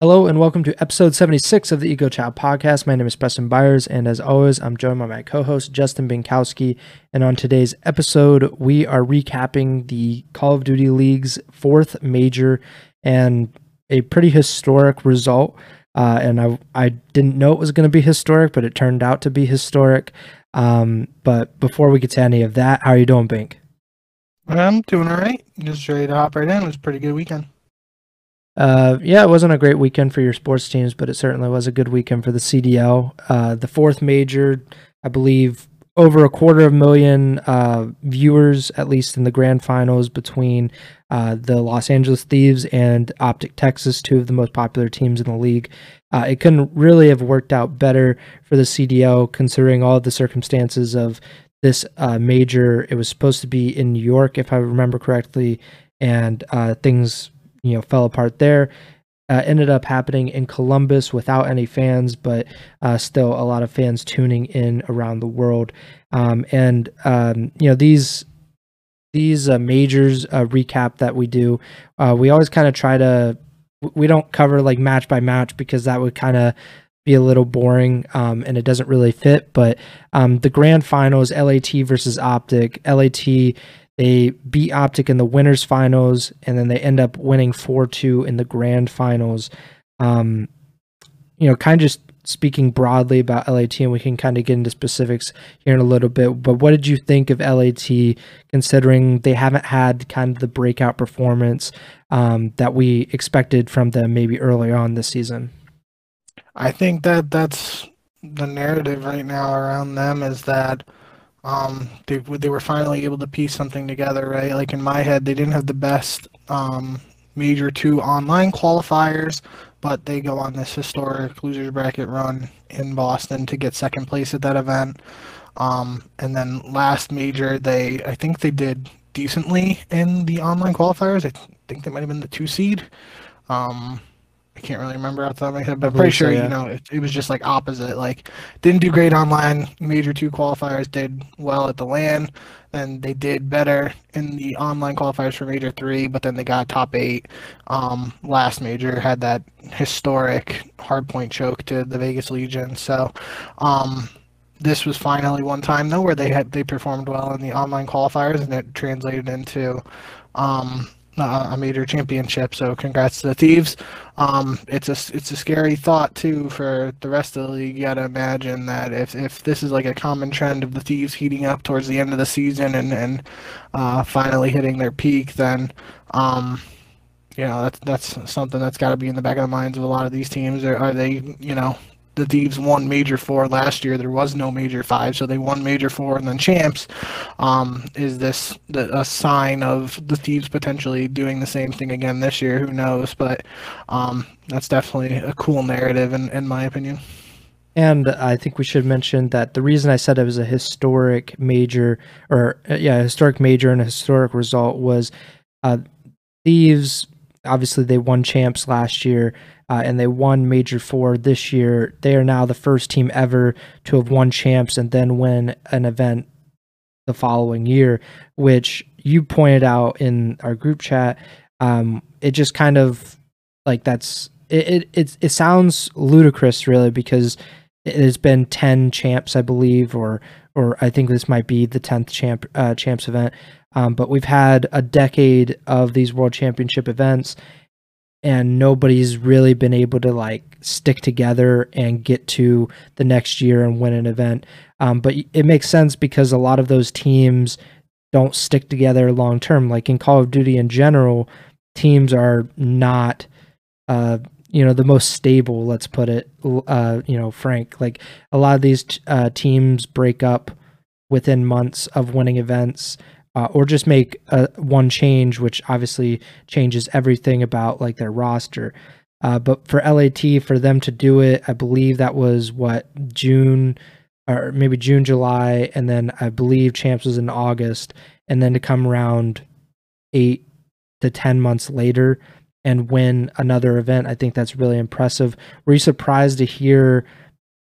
Hello and welcome to episode 76 of the Ego Chall podcast. My name is Preston Byers, and as always, I'm joined by my co host, Justin Binkowski. And on today's episode, we are recapping the Call of Duty League's fourth major and a pretty historic result. Uh, and I, I didn't know it was going to be historic, but it turned out to be historic. Um, but before we get to any of that, how are you doing, Bink? I'm doing all right. Just ready to hop right in. It was a pretty good weekend. Uh, yeah, it wasn't a great weekend for your sports teams, but it certainly was a good weekend for the CDL. Uh, the fourth major, I believe, over a quarter of a million uh, viewers, at least in the grand finals between uh, the Los Angeles Thieves and Optic Texas, two of the most popular teams in the league. Uh, it couldn't really have worked out better for the CDL, considering all the circumstances of this major. It was supposed to be in New York, if I remember correctly, and things you know fell apart there. Uh, ended up happening in Columbus without any fans, but uh, still a lot of fans tuning in around the world. Um, and um, you know these these uh, majors uh, recap that we do, uh, we always kind of try to we don't cover like match by match because that would kind of be a little boring um, and it doesn't really fit. But um, the grand finals, LAT versus Optic, LAT they beat Optic in the winners finals, and then they end up winning four two in the grand finals. Um, you know, kind of just speaking broadly about LAT, and we can kind of get into specifics here in a little bit. But what did you think of LAT, considering they haven't had kind of the breakout performance um, that we expected from them maybe earlier on this season? I think that that's the narrative right now around them is that um, they they were finally able to piece something together, right? Like in my head, they didn't have the best um, major two online qualifiers, but they go on this historic losers bracket run in Boston to get second place at that event. Um, and then last major, they I think they did decently in the online qualifiers. I think they might have been the two seed. Um, I can't really remember off the top of my head, but I'm pretty sure so, yeah. you know it, it, was just like opposite. Like didn't do great online. Major two qualifiers did well at the LAN, and they did better in the online qualifiers for Major three, but then they got top eight. Um, last major had that historic hardpoint choke to the Vegas Legion. So, um, this was finally one time though where they had they performed well in the online qualifiers, and it translated into. Um, uh, a major championship. So congrats to the Thieves. Um, it's a it's a scary thought too for the rest of the league. You got to imagine that if, if this is like a common trend of the Thieves heating up towards the end of the season and and uh, finally hitting their peak, then um, you know that's that's something that's got to be in the back of the minds of a lot of these teams. Are, are they you know the Thieves won Major Four last year. There was no Major Five, so they won Major Four and then champs. Um, is this the, a sign of the Thieves potentially doing the same thing again this year? Who knows? But um, that's definitely a cool narrative, in, in my opinion. And I think we should mention that the reason I said it was a historic major, or uh, yeah, historic major and a historic result was uh, Thieves. Obviously, they won champs last year uh, and they won Major Four this year. They are now the first team ever to have won champs and then win an event the following year, which you pointed out in our group chat. Um, it just kind of like that's it, it. It it sounds ludicrous, really, because it has been ten champs, I believe, or or I think this might be the tenth champ uh, champs event. Um, but we've had a decade of these world championship events, and nobody's really been able to like stick together and get to the next year and win an event. Um, but it makes sense because a lot of those teams don't stick together long term. Like in Call of Duty in general, teams are not, uh, you know, the most stable. Let's put it, uh, you know, frank. Like a lot of these uh, teams break up within months of winning events uh, or just make a, one change, which obviously changes everything about like their roster. Uh, but for LAT, for them to do it, I believe that was what June or maybe June, July, and then I believe Champs was in August, and then to come around eight to ten months later and win another event, I think that's really impressive. Were you surprised to hear,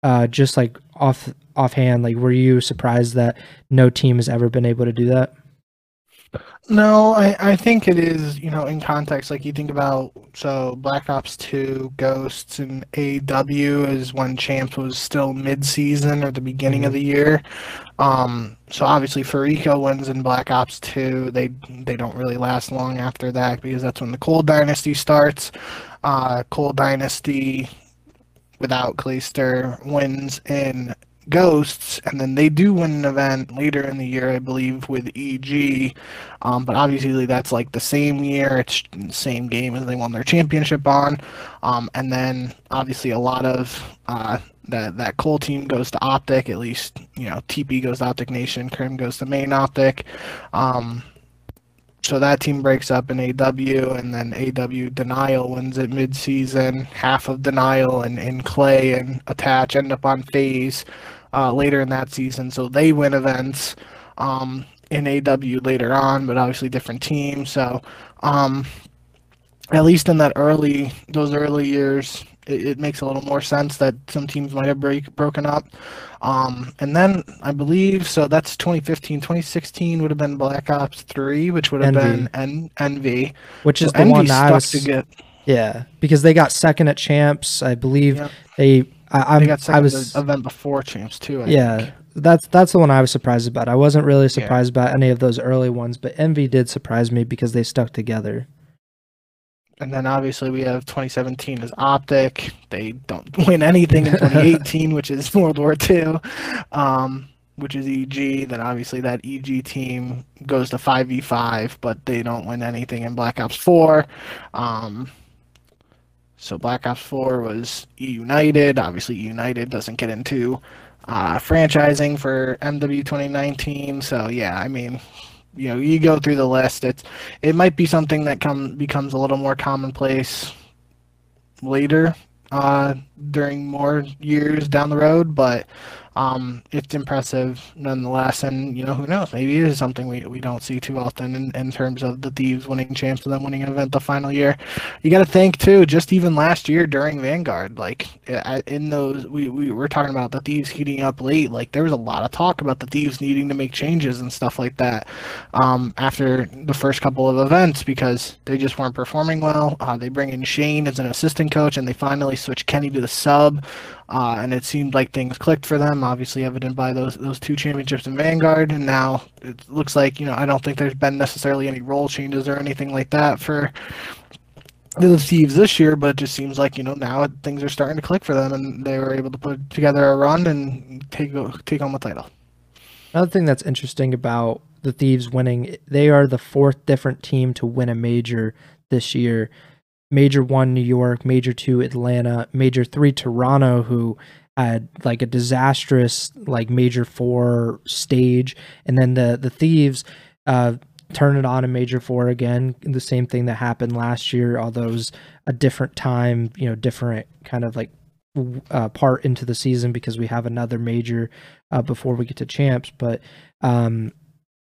uh, just like off offhand, like were you surprised that no team has ever been able to do that? No, I, I think it is, you know, in context, like you think about, so Black Ops 2, Ghosts, and AW is when Champs was still mid-season or the beginning of the year. Um, so obviously Fariko wins in Black Ops 2. They they don't really last long after that because that's when the coL Dynasty starts. Uh, coL Dynasty without Clayster wins in Ghosts, and then they do win an event later in the year, I believe, with EG. Um, but obviously, that's like the same year. It's the same game as they won their championship on. Um, and then obviously, a lot of uh, that that coL team goes to Optic. At least you know TP goes to Optic Nation. Crim goes to Main Optic. Um, so that team breaks up in AW, and then AW Denial wins it mid-season. Half of Denial and, and Clay and Attach end up on FaZe uh, later in that season, so they win events um, in AW later on, but obviously different teams. So um, at least in that early those early years, it, it, makes a little more sense that some teams might have break, broken up. Um, and then I believe so. That's 2015. 2016 would have been Black Ops 3, which would have Envy. been N- Envy, which is so the Envy one that I stuck was. to get. Yeah, because they got second at champs. I believe Yep. they. I, I'm, They got second I was. the event before champs too. I yeah, think. that's that's the one I was surprised about. I wasn't really surprised about any of those early ones, but Envy did surprise me because they stuck together. And then obviously we have 2017 as Optic. They don't win anything in 2018, which is World War II, um, which is EG. Then obviously that EG team goes to 5v5, but they don't win anything in Black Ops 4. Um, so Black Ops 4 was United. Obviously, United doesn't get into uh, franchising for MW 2019. So yeah, I mean, you know, you go through the list. It's it might be something that come becomes a little more commonplace later uh, during more years down the road, but um, it's impressive nonetheless. And you know, who knows? Maybe it is something we, we don't see too often in, in terms of the Thieves winning champs and then winning an event the final year. You got to think too. Just even last year during Vanguard, like uh, in those we, we were talking about the Thieves heating up late. Like there was a lot of talk about the Thieves needing to make changes and stuff like that um, after the first couple of events because they just weren't performing well. Uh, they bring in Shane as an assistant coach, and they finally switch Kenny to the sub. Uh, and it seemed like things clicked for them. Obviously, evident by those those two championships in Vanguard, and now it looks like you know I don't think there's been necessarily any role changes or anything like that for the Thieves this year, but it just seems like you know now things are starting to click for them, and they were able to put together a run and take take on the title. Another thing that's interesting about the Thieves winning, they are the fourth different team to win a major this year. Major one, New York. Major two, Atlanta. Major three, Toronto, who had like a disastrous like major four stage, and then the the Thieves uh, turn it on in major four again. The same thing that happened last year, although it was a different time. You know, different kind of like uh, part into the season because we have another major uh, before we get to champs. But um,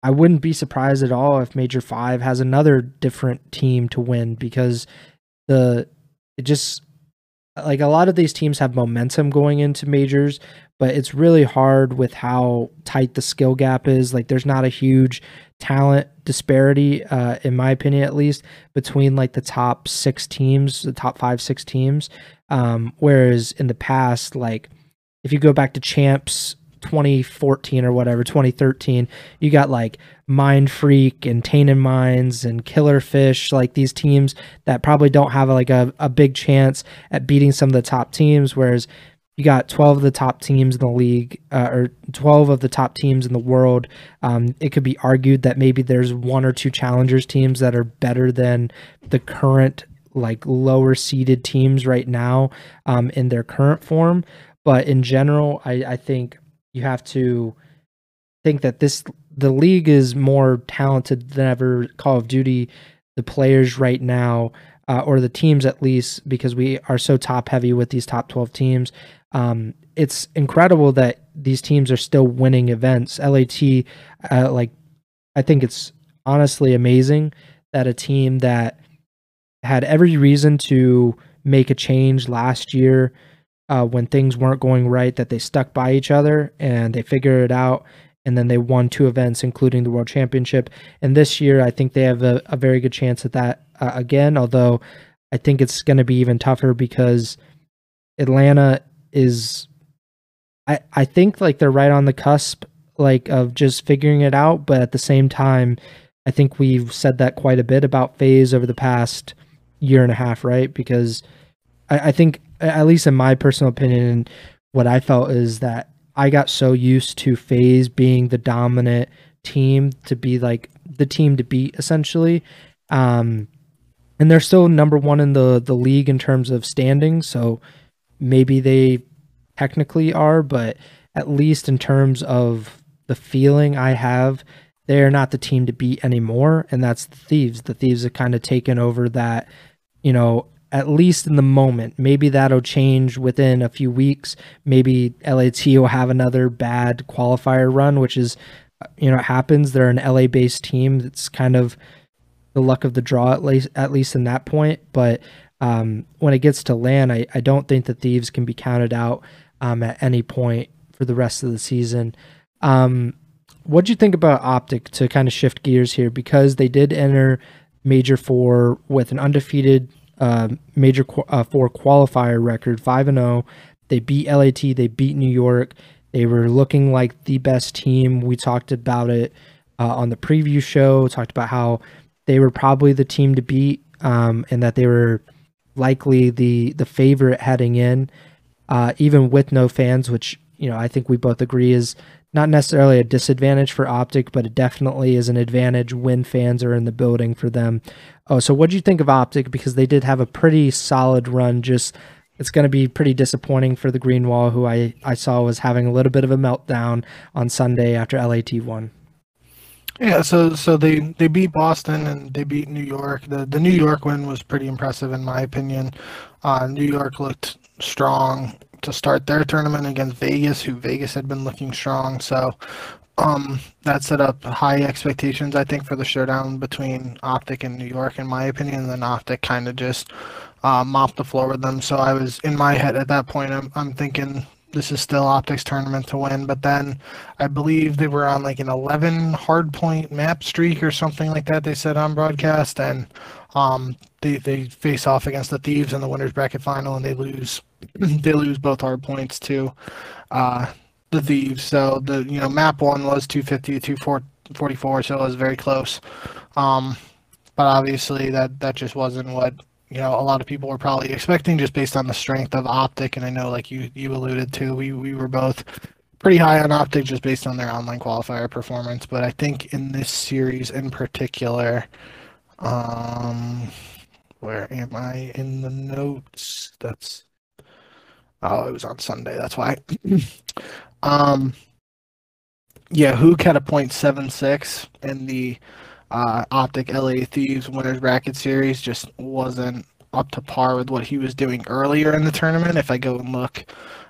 I wouldn't be surprised at all if Major Five has another different team to win because the it just like a lot of these teams have momentum going into majors, but it's really hard with how tight the skill gap is. Like there's not a huge talent disparity, uh, in my opinion at least, between like the top six teams, the top five, six teams. Um, whereas in the past, like if you go back to champs 2014 or whatever, 2013, you got like Mind Freak and Tainted Minds and Killer Fish, like these teams that probably don't have like a, a big chance at beating some of the top teams. Whereas you got 12 of the top teams in the league, uh, or 12 of the top teams in the world. Um, it could be argued that maybe there's one or two challengers teams that are better than the current like lower seeded teams right now um, in their current form. But in general, I, I think you have to think that this the league is more talented than ever. Call of Duty, the players right now, uh, or the teams at least, because we are so top heavy with these top twelve teams. Um, it's incredible that these teams are still winning events. LAT, uh, like, I think it's honestly amazing that a team that had every reason to make a change last year uh, when things weren't going right that they stuck by each other and they figured it out and then they won two events, including the World Championship. And this year, I think they have a, a very good chance at that uh, again. Although I think it's going to be even tougher because Atlanta is. I I think like they're right on the cusp, like of just figuring it out, but at the same time, I think we've said that quite a bit about FaZe over the past year and a half, right? Because I, I think, at least in my personal opinion, what I felt is that I got so used to FaZe being the dominant team to be like the team to beat essentially. Um, and they're still number one in the the league in terms of standing, so maybe they technically are, but at least in terms of the feeling I have, they're not the team to beat anymore, and that's the Thieves. The Thieves have kind of taken over that, you know, at least in the moment. Maybe that'll change within a few weeks. Maybe LAT will have another bad qualifier run, which is, you know, happens. They're an LA based team. It's kind of the luck of the draw, at least, at least in that point. But um, when it gets to LAN, I, I don't think the Thieves can be counted out um, at any point for the rest of the season. Um, what do you think about Optic to kind of shift gears here? Because they did enter Major Four with an undefeated uh, Major qu- uh, Four qualifier record, five and zero. They beat LAT. They beat New York. They were looking like the best team. We talked about it uh, on the preview show. Talked about how they were probably the team to beat, um, and that they were likely the the favorite heading in, uh, even with no fans, which you know I think we both agree is not necessarily a disadvantage for Optic, but it definitely is an advantage when fans are in the building for them. Oh, so what do you think of Optic? Because they did have a pretty solid run. Just it's going to be pretty disappointing for the Green Wall, who I I saw was having a little bit of a meltdown on Sunday after LAT won. Yeah, so so they they beat Boston and they beat New York. The the New York win was pretty impressive in my opinion. Uh, New York looked strong to start their tournament against Vegas, who Vegas had been looking strong. So um, that set up high expectations, I think, for the showdown between Optic and New York, in my opinion. And then Optic kind of just uh, mopped the floor with them. So I was in my head at that point. I'm, I'm thinking this is still Optic's tournament to win. But then I believe they were on like an 11 hard point map streak or something like that. They said on broadcast, and um, they they face off against the Thieves in the winners bracket final, and they lose. they lose both hard points to uh, the Thieves. So the you know map one was 250 to 244, so it was very close. Um, but obviously that that just wasn't what you know a lot of people were probably expecting just based on the strength of Optic. And I know like you you alluded to, we we were both pretty high on Optic just based on their online qualifier performance. But I think in this series in particular. Um, where am I in the notes? That's oh, it was on Sunday. That's why. um, yeah, Huke had a point seven six in the uh, Optic LA Thieves Winners Bracket Series. Just wasn't up to par with what he was doing earlier in the tournament. If I go and look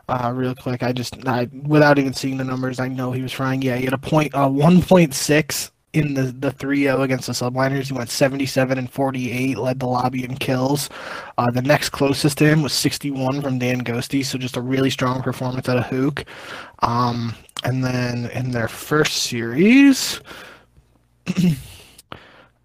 uh, real quick, I just I without even seeing the numbers, I know he was frying. Yeah, he had a point uh, one point six in the the 3-0 against the subliners he went 77 and 48 led the lobby in kills. Uh, the next closest to him was 61 from dan ghosty so just a really strong performance out of Huke um, and then in their first series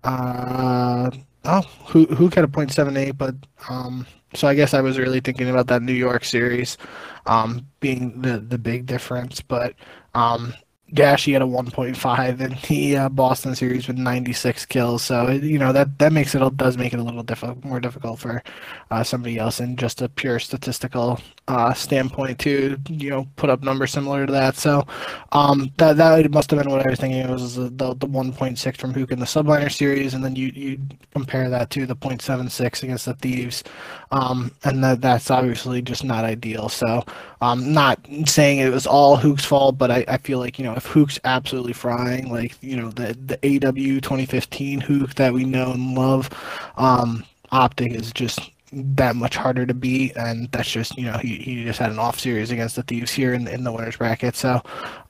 uh, oh who had a .78 but um, so i guess i was really thinking about that new york series um, being the the big difference but um, Dashy had a 1.5 in the uh, Boston series with 96 kills. So you know that that makes it does make it a little more difficult for uh, somebody else in just a pure statistical uh, standpoint to you know put up numbers similar to that. So um, that that must have been what I was thinking. It was the the, the 1.6 from Huke in the Subliner series, and then you you compare that to the 0.76 against the Thieves, um, and that that's obviously just not ideal. So um, not saying it was all Huke's fault, but I, I feel like you know if Huke's absolutely frying, like you know the the AW 2015 Huke that we know and love, um, Optic is just that much harder to beat, and that's just you know he, he just had an off series against the Thieves here in in the winners bracket. So,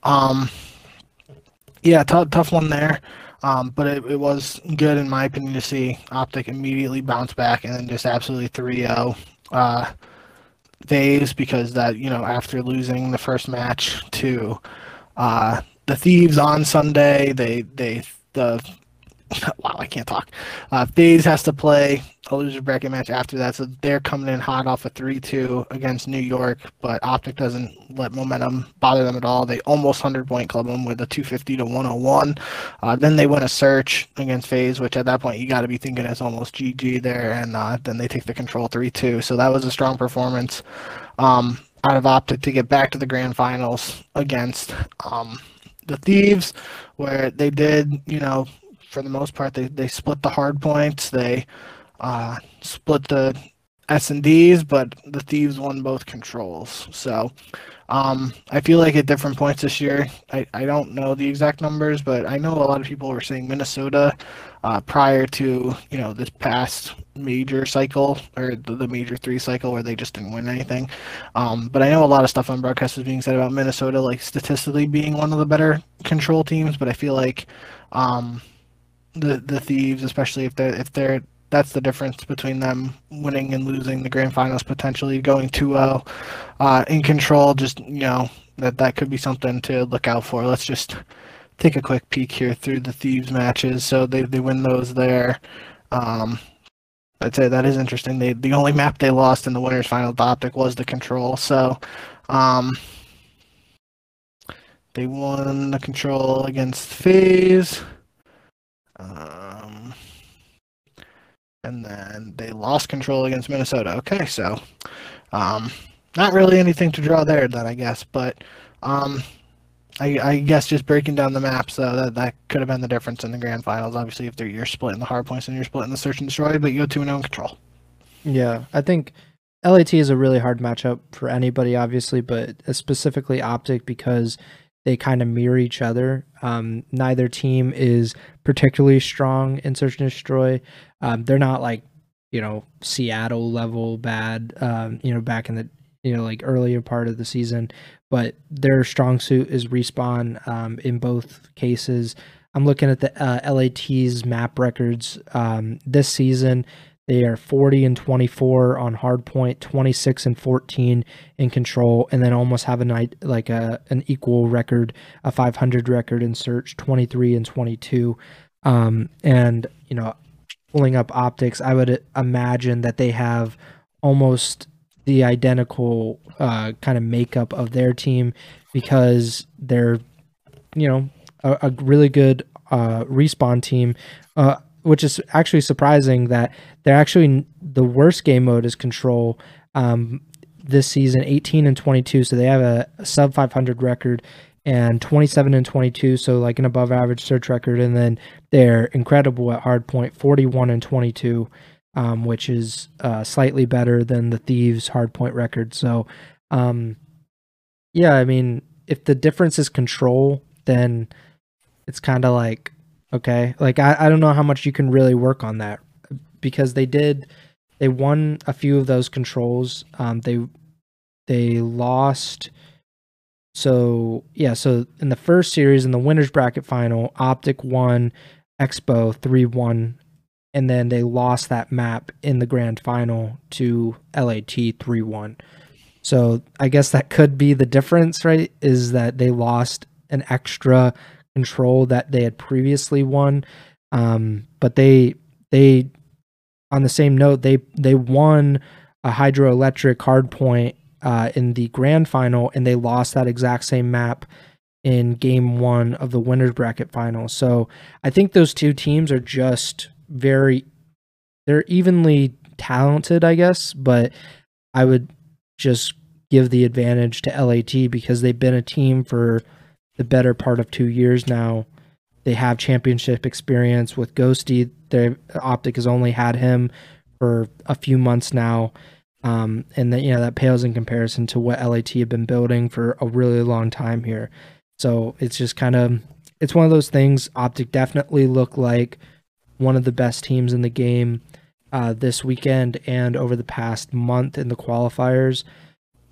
um, yeah, tough tough one there. Um, but it, it was good in my opinion to see Optic immediately bounce back and then just absolutely 3-0 uh, FaZe because that you know after losing the first match to uh, the Thieves on Sunday. They they the wow, I can't talk. Uh, FaZe has to play a loser bracket match after that, so they're coming in hot off a 3-2 against New York, but Optic doesn't let momentum bother them at all. They almost 100-point club them with a 250 to 101. Uh, then they win a search against FaZe, which at that point you got to be thinking it's almost GG there, and uh, then they take the control 3-2. So that was a strong performance um, out of Optic to get back to the grand finals against um, the Thieves, where they did, you know, for the most part. They they split the hard points. They uh, split the S and D's, but the thieves won both controls. So um, I feel like at different points this year, I, I don't know the exact numbers, but I know a lot of people were saying Minnesota uh, prior to you know this past major cycle or the, the, major three cycle where they just didn't win anything. Um, but I know a lot of stuff on broadcast was being said about Minnesota, like statistically being one of the better control teams, but I feel like um, the the thieves, especially if they're if they're that's the difference between them winning and losing the grand finals potentially going 2-0 uh, in control just you know that that could be something to look out for. Let's just take a quick peek here through the thieves matches. So they, they win those there. Um, i'd say that is interesting. They the only map they lost in the winners final optic was the control. So um, they won the control against FaZe. Um, and then they lost control against Minnesota. Okay, so um, not really anything to draw there, then I guess. But um, I, I, guess just breaking down the maps, though, that, that could have been the difference in the grand finals. Obviously, if you're splitting the hard points and you're splitting the search and destroy, but you go two and zero oh control. Yeah, I think LAT is a really hard matchup for anybody, obviously, but specifically Optic because they kind of mirror each other. Um, neither team is particularly strong in search and destroy. Um, they're not like you know Seattle level bad. Um, you know back in the you know like earlier part of the season, but their strong suit is respawn um, in both cases. I'm looking at the uh, LAT's map records um, this season. They are 40 and 24 on hardpoint, 26 and 14 in control, and then almost have a night like a an equal record, a 500 record in search, 23 and 22. Um, and you know, pulling up optics, I would imagine that they have almost the identical uh, kind of makeup of their team because they're, you know, a, a really good uh, respawn team. Uh, which is actually surprising that they're actually the worst game mode is control um, this season 18 and 22 so they have a, sub 500 record and 27 and 22 so like an above average search record. And then they're incredible at hardpoint 41 and 22 um, which is uh, slightly better than the thieves hardpoint record. So um, yeah i mean if the difference is control then it's kind of like Okay. Like I, I don't know how much you can really work on that because they did they won a few of those controls. Um they they lost so yeah, so in the first series in the winners bracket final, Optic won Expo 3-1 and then they lost that map in the grand final to LAT 3-1. So I guess that could be the difference, right? Is that they lost an extra control that they had previously won. Um, but they they on the same note they they won a hydroelectric hardpoint uh, in the grand final and they lost that exact same map in game one of the winners bracket final. So I think those two teams are just very they're evenly talented, I guess, but I would just give the advantage to LAT because they've been a team for the better part of two years now. They have championship experience with Ghosty. Their Optic has only had him for a few months now. Um, and that you know that pales in comparison to what LAT have been building for a really long time here. So it's just kind of it's one of those things. Optic definitely look like one of the best teams in the game uh, this weekend and over the past month in the qualifiers.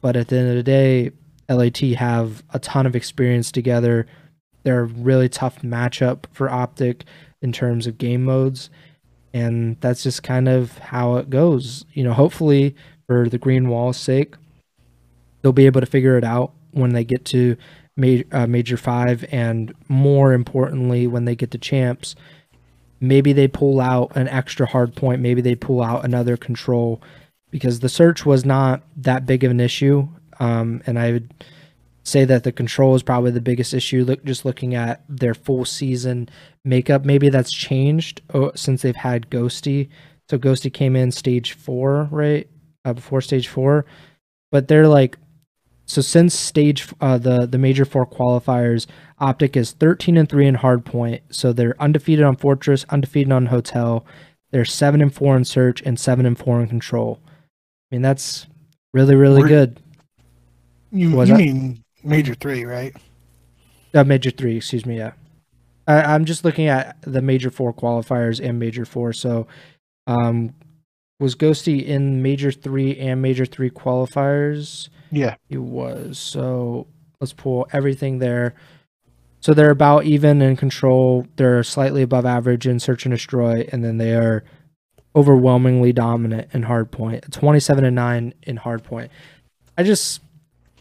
But at the end of the day, LAT have a ton of experience together. They're a really tough matchup for Optic in terms of game modes. And that's just kind of how it goes. You know, hopefully for the Green Wall's sake, they'll be able to figure it out when they get to major, uh, major five, and more importantly, when they get to champs, maybe they pull out an extra hard point, maybe they pull out another control, because the search was not that big of an issue, um, and I would say that the control is probably the biggest issue. Look, just looking at their full season makeup, maybe that's changed oh, since they've had Ghosty. So Ghosty came in stage four, right? Uh, before stage four, but they're like, so since stage uh, the the major four qualifiers, Optic is 13 and three in hardpoint. So they're undefeated on Fortress, undefeated on Hotel. They're seven and four in search and seven and four in control. I mean that's really really We're- good. You, Was you that- mean major three, right? Uh, major three, excuse me. Yeah, I, I'm just looking at the major four qualifiers and major four. So, um, was Ghosty in major three and major three qualifiers? Yeah. He was. So let's pull everything there. So they're about even in control. They're slightly above average in search and destroy, and then they are overwhelmingly dominant in hard point. 27 and 9 in hard point. I just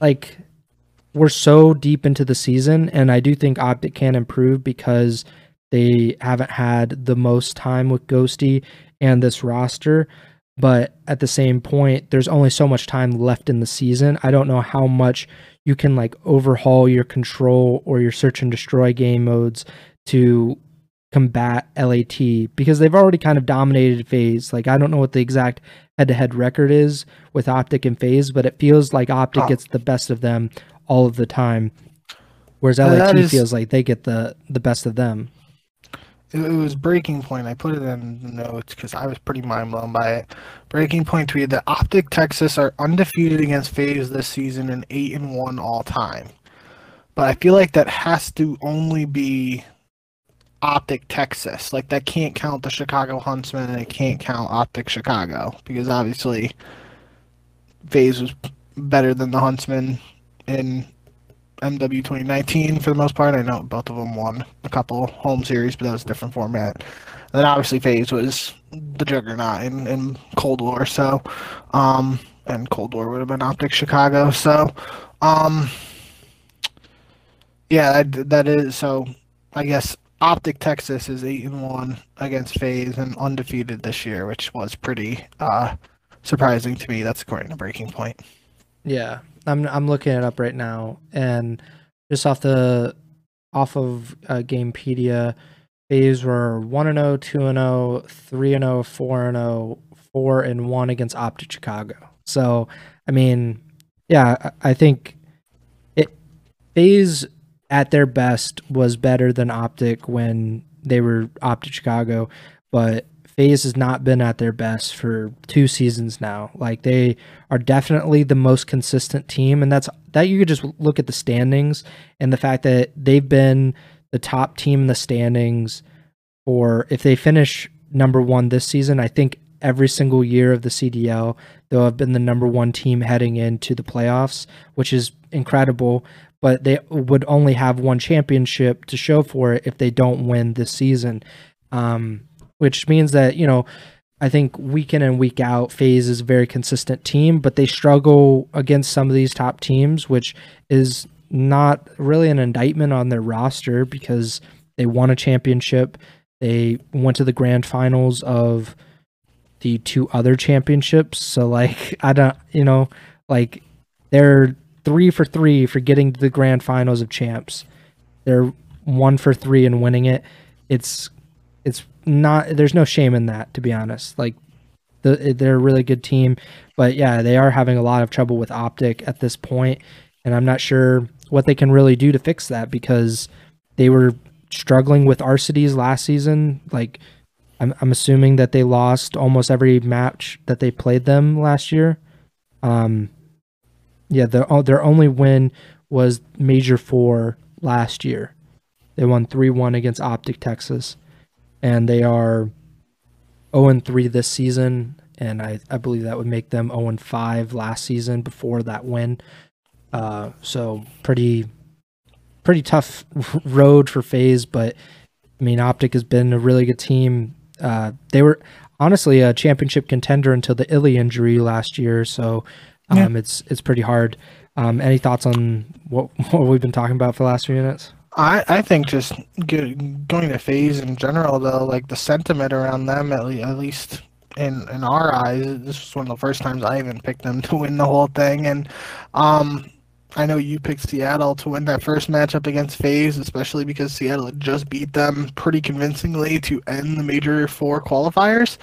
like we're so deep into the season and I do think Optic can improve because they haven't had the most time with Ghosty and this roster. But at the same point, there's only so much time left in the season. I don't know how much you can like overhaul your control or your search and destroy game modes to combat LAT because they've already kind of dominated FaZe. Like I don't know what the exact head-to-head record is with Optic and FaZe, but it feels like Optic Oh. gets the best of them all of the time, whereas LAT is- feels like they get the the best of them. It, it was Breaking Point. I put it in the notes because I was pretty mind blown by it. Breaking Point tweeted that Optic Texas are undefeated against FaZe this season and eight and one all time. But I feel like that has to only be Optic Texas. Like that can't count the Chicago Huntsmen and it can't count Optic Chicago because obviously FaZe was better than the Huntsmen in MW 2019 for the most part. I know both of them won a couple home series, but that was a different format. And then obviously FaZe was the juggernaut in, in Cold War, so um and Cold War would have been Optic Chicago. So um yeah, that, that is so I guess Optic Texas is eight and one against FaZe and undefeated this year, which was pretty uh surprising to me. That's according to Breaking Point. Yeah, I'm I'm looking it up right now, and just off the off of uh, Gamepedia, FaZe were one and 0, 2 and 0, 3 and 0, 4 and 0, 4 and 1 against Optic Chicago. So, I mean, yeah, I I think it FaZe at their best was better than Optic when they were Optic Chicago, but FaZe has not been at their best for two seasons now. Like they are definitely the most consistent team, and that's that you could just look at the standings and the fact that they've been the top team in the standings for if they finish number one this season, I think every single year of the CDL they'll have been the number one team heading into the playoffs, which is incredible. But they would only have one championship to show for it if they don't win this season. Um, which means that you know I think week in and week out, FaZe is a very consistent team, but they struggle against some of these top teams, which is not really an indictment on their roster because they won a championship. They went to the grand finals of the two other championships. So like I don't you know, like they're three for three for getting to the grand finals of champs. They're one for three and winning it. It's it's not there's no shame in that to be honest like the, they're a really good team but yeah they are having a lot of trouble with optic at this point and i'm not sure what they can really do to fix that because they were struggling with arcities last season like i'm, I'm assuming that they lost almost every match that they played them last year um yeah their, their only win was major four last year they won 3-1 against optic texas and they are 0 and 3 this season, and I, I believe that would make them 0 and 5 last season before that win. Uh, so pretty pretty tough road for FaZe, but I mean Optic has been a really good team. Uh, they were honestly a championship contender until the iLLeY injury last year, so Um, yeah. It's it's pretty hard. Um, any thoughts on what what we've been talking about for the last few minutes? I, I think just going to FaZe in general though, like the sentiment around them at, le- at least in in our eyes, this was one of the first times I even picked them to win the whole thing, and um, I know you picked Seattle to win that first matchup against FaZe, especially because Seattle had just beat them pretty convincingly to end the major four qualifiers.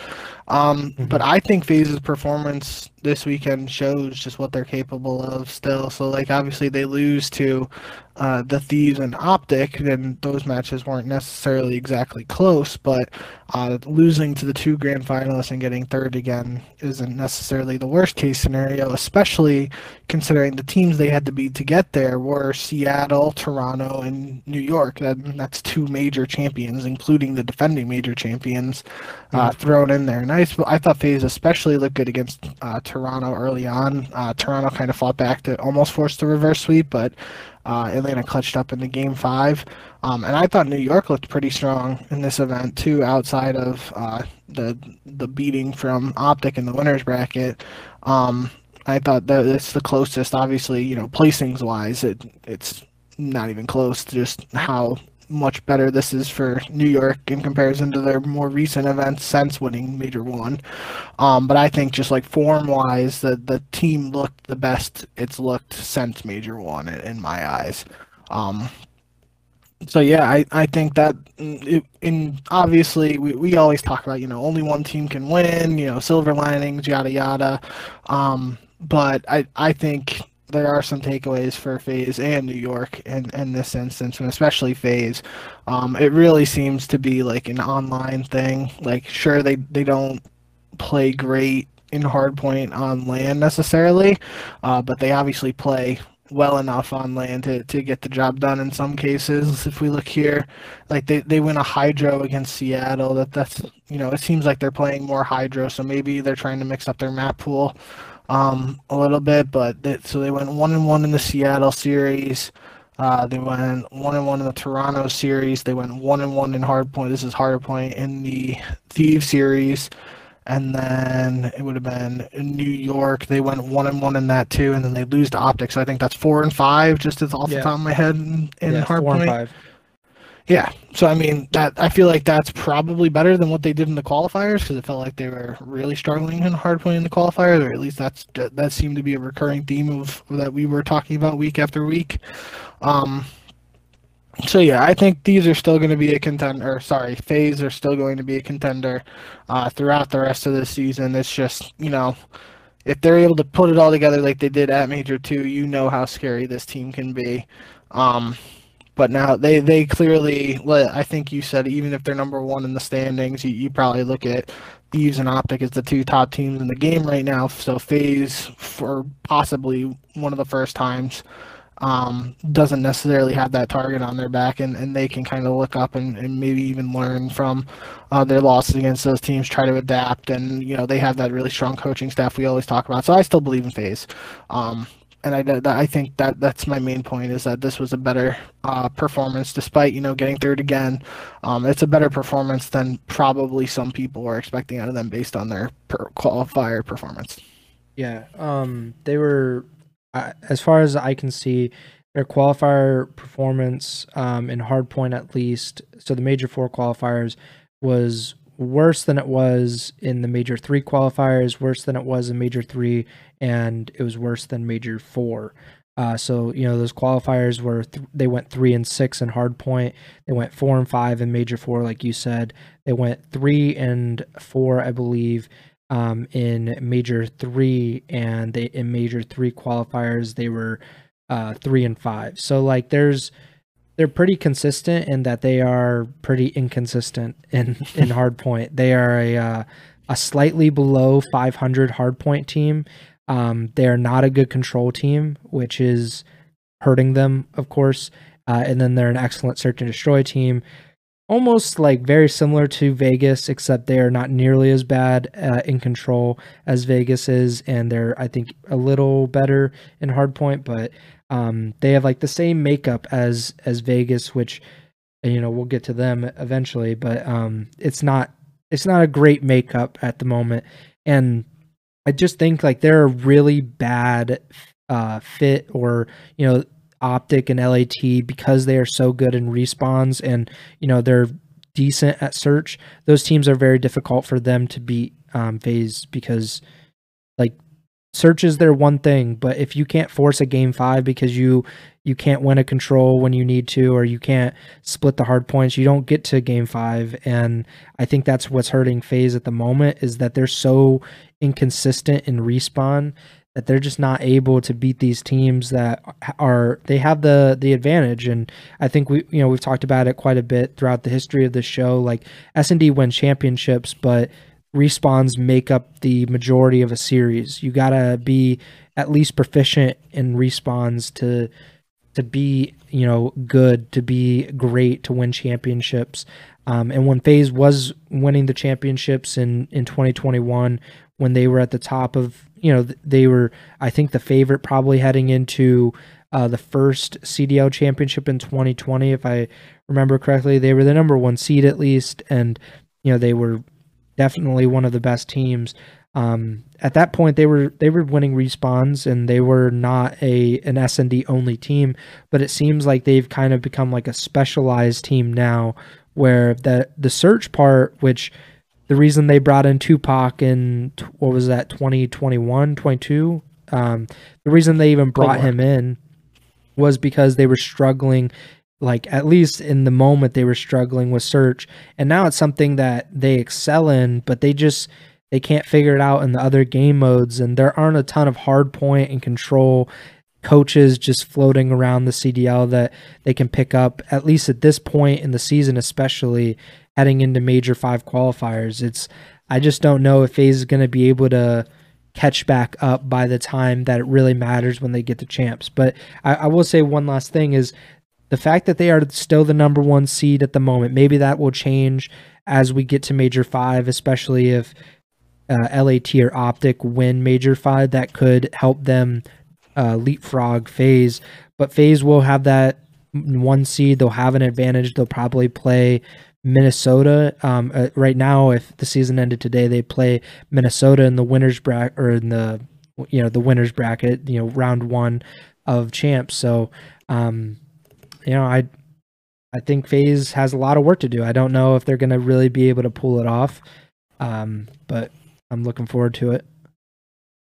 Um, mm-hmm. But I think FaZe's performance this weekend shows just what they're capable of still. So, like, obviously they lose to uh, the Thieves and Optic, and those matches weren't necessarily exactly close, but uh, losing to the two grand finalists and getting third again isn't necessarily the worst case scenario, especially considering the teams they had to beat to get there were Seattle, Toronto, and New York. That, that's two major champions, including the defending major champions, uh, mm-hmm. thrown in there. And I, I thought FaZe especially looked good against uh, Toronto early on. Uh, Toronto kind of fought back to almost force the reverse sweep, but uh, Atlanta clutched up in the game five. Um, and I thought New York looked pretty strong in this event too, outside of uh, the the beating from Optic in the winners bracket. Um, I thought that it's the closest, obviously, you know, placings wise, it it's not even close to just how much better this is for New York in comparison to their more recent events since winning Major One. Um, but I think just like form wise, the the team looked the best it's looked since Major One in, my eyes. Um, so yeah, I, I think that it, in obviously we, we always talk about you know only one team can win you know silver linings yada yada, um, but I I think there are some takeaways for FaZe and New York in, in this instance, and especially FaZe. Um, it really seems to be like an online thing. Like, sure, they, they don't play great in hardpoint on LAN necessarily, uh, but they obviously play well enough on LAN to, to get the job done in some cases. If we look here, like they, they win a hydro against Seattle. That that's you know it seems like they're playing more hydro, so maybe they're trying to mix up their map pool um, a little bit, but they, so they went one and one in the Seattle series. Uh, they went one and one in the Toronto series. They went one and one in Hardpoint. This is Hardpoint in the Thieves series, and then it would have been in New York. They went one and one in that too, and then they lose to Optics. So I think that's four and five, just as off yeah. the top of my head in, in yeah, Hardpoint. Yeah. So I mean that I feel like that's probably better than what they did in the qualifiers because it felt like they were really struggling in hardpoint in the qualifiers, or at least that's that seemed to be a recurring theme of that we were talking about week after week. Um, so yeah, I think these are still going to be a contender. Sorry, FaZe are still going to be a contender uh, throughout the rest of the season. It's just you know if they're able to put it all together like they did at Major Two, you know how scary this team can be. Um, but now they they clearly I think you said even if they're number one in the standings, you, you probably look at Thieves and Optic as the two top teams in the game right now. So FaZe for possibly one of the first times um, doesn't necessarily have that target on their back, and, and they can kind of look up and, and maybe even learn from uh, their losses against those teams, try to adapt, and you know they have that really strong coaching staff we always talk about. So I still believe in FaZe. Um, and I, I think that that's my main point is that this was a better uh, performance, despite you know getting third again. Um, it's a better performance than probably some people were expecting out of them based on their per- qualifier performance. Yeah, um, they were, uh, as far as I can see, their qualifier performance um, in hardpoint at least. So the major four qualifiers was worse than it was in the major three qualifiers, worse than it was in major three, and it was worse than major four. Uh, so you know those qualifiers were th- they went three and six in hardpoint. They went four and five in major four, like you said. They went three and four, I believe, um, in major three, and they in major three qualifiers they were uh, three and five. So like there's they're pretty consistent in that they are pretty inconsistent in in hardpoint. They are a uh, a slightly below 500 hardpoint team. Um, they are not a good control team, which is hurting them, of course. Uh, and then they're an excellent search and destroy team, almost like very similar to Vegas, except they are not nearly as bad uh, in control as Vegas is, and they're I think a little better in hardpoint, but um, they have like the same makeup as as Vegas, which you know we'll get to them eventually, but um, it's not it's not a great makeup at the moment. And I just think like they're a really bad uh, fit or you know optic and lat because they are so good in respawns and you know they're decent at search those teams are very difficult for them to beat um, FaZe because like search is their one thing but if you can't force a game five because you you can't win a control when you need to or you can't split the hard points you don't get to game five. And i think that's what's hurting FaZe at the moment is that they're so inconsistent in respawn that they're just not able to beat these teams that are they have the the advantage. And i think we you know we've talked about it quite a bit throughout the history of the show like s&d win championships but respawns make up the majority of a series. You gotta be at least proficient in respawns to to be you know good, to be great, to win championships. Um, and when FaZe was winning the championships in in 2021, when they were at the top of you know they were I think the favorite probably heading into uh, the first CDL championship in 2020, if I remember correctly. They were the number one seed at least, and you know they were definitely one of the best teams. Um, at that point, they were they were winning respawns, and they were not a an S and D only team. But it seems like they've kind of become like a specialized team now, where the the search part, which the reason they brought in Tupac in what was that 2021 22 um, the reason they even brought him in was because they were struggling like at least in the moment they were struggling with search. And now it's something that they excel in but they just they can't figure it out in the other game modes. And there aren't a ton of hard point and control coaches just floating around the CDL that they can pick up at least at this point in the season especially heading into major 5 qualifiers. It's I just don't know if FaZe is going to be able to catch back up by the time that it really matters when they get to champs. But I, I, will say one last thing is the fact that they are still the number one seed at the moment, maybe that will change as we get to Major Five, especially if uh, LAT or Optic win Major Five. That could help them uh, leapfrog FaZe. but FaZe will have that one seed. They'll have an advantage. They'll probably play Minnesota. Um, uh, right now, if the season ended today, they play Minnesota in the winners bracket or in the you know the winners bracket. You know, round one of champs. So. Um, you know, I I think FaZe has a lot of work to do. I don't know if they're going to really be able to pull it off, um, but I'm looking forward to it.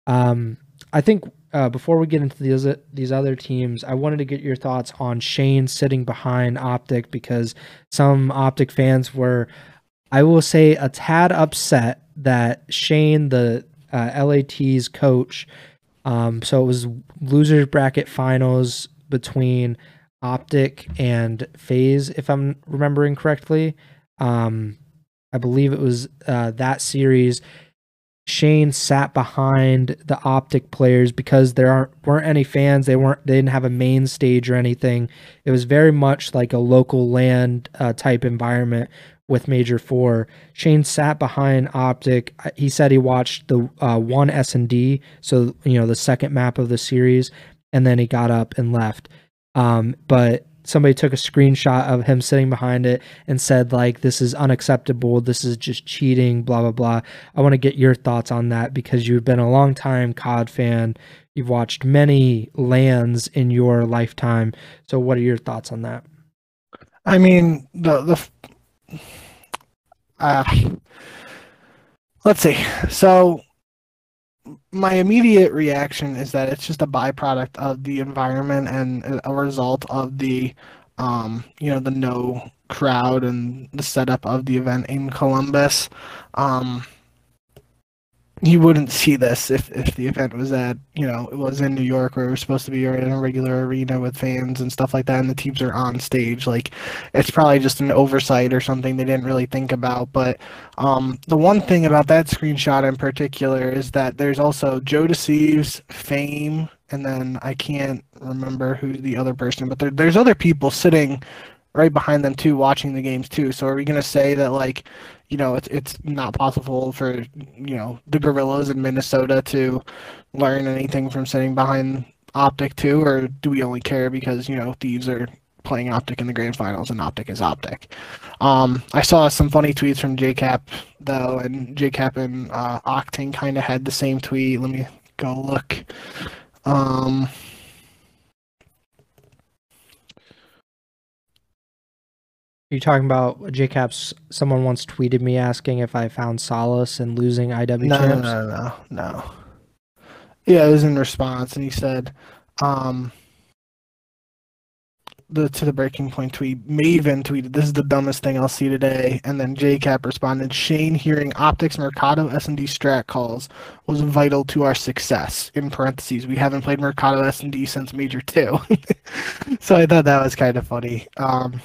Um, I think uh, before we get into these these other teams, I wanted to get your thoughts on Shane sitting behind Optic because some Optic fans were, I will say, a tad upset that Shane, the uh, LAT's coach, um, so it was losers bracket finals between Optic and FaZe if I'm remembering correctly. Um, I believe it was uh, that series. Shane sat behind the Optic players because there aren't weren't any fans. They weren't they didn't have a main stage or anything. It was very much like a local LAN uh, type environment with Major Four. Shane sat behind Optic. He said he watched the uh, one S and D, so you know the second map of the series, and then he got up and left. Um, but somebody took a screenshot of him sitting behind it and said like this is unacceptable. This is just cheating blah blah blah. I want to get your thoughts on that because you've been a long time cod fan. You've watched many LANs in your lifetime. So what are your thoughts on that? I mean the the uh, let's see. So my immediate reaction is that it's just a byproduct of the environment and a result of the um, you know the no crowd and the setup of the event in Columbus. Um, you wouldn't see this if, if the event was at you know it was in New York where it was supposed to be or in a regular arena with fans and stuff like that and the teams are on stage. Like it's probably just an oversight or something they didn't really think about. But um, the one thing about that screenshot in particular is that there's also Joe Deceives Fame and then I can't remember who the other person but there, there's other people sitting right behind them too watching the games too. So are we going to say that like you know, it's it's not possible for you know the gorillas in Minnesota to learn anything from sitting behind optic too, or do we only care because you know thieves are playing Optic in the grand finals, and Optic is Optic. Um, I saw some funny tweets from JKap though, and JKap and uh, Octane kind of had the same tweet. Let me go look. Um, Are you talking about JKaps? Someone once tweeted me asking if I found solace in losing IW no, no, no, no, no. Yeah, it was in response, and he said, um, the to the breaking point tweet. Maven tweeted, "This is the dumbest thing I'll see today." And then JKap responded, "Shane hearing Optics Mercado S and D strat calls was vital to our success." In parentheses, we haven't played Mercado S and D since Major Two. so I thought that was kind of funny. Um,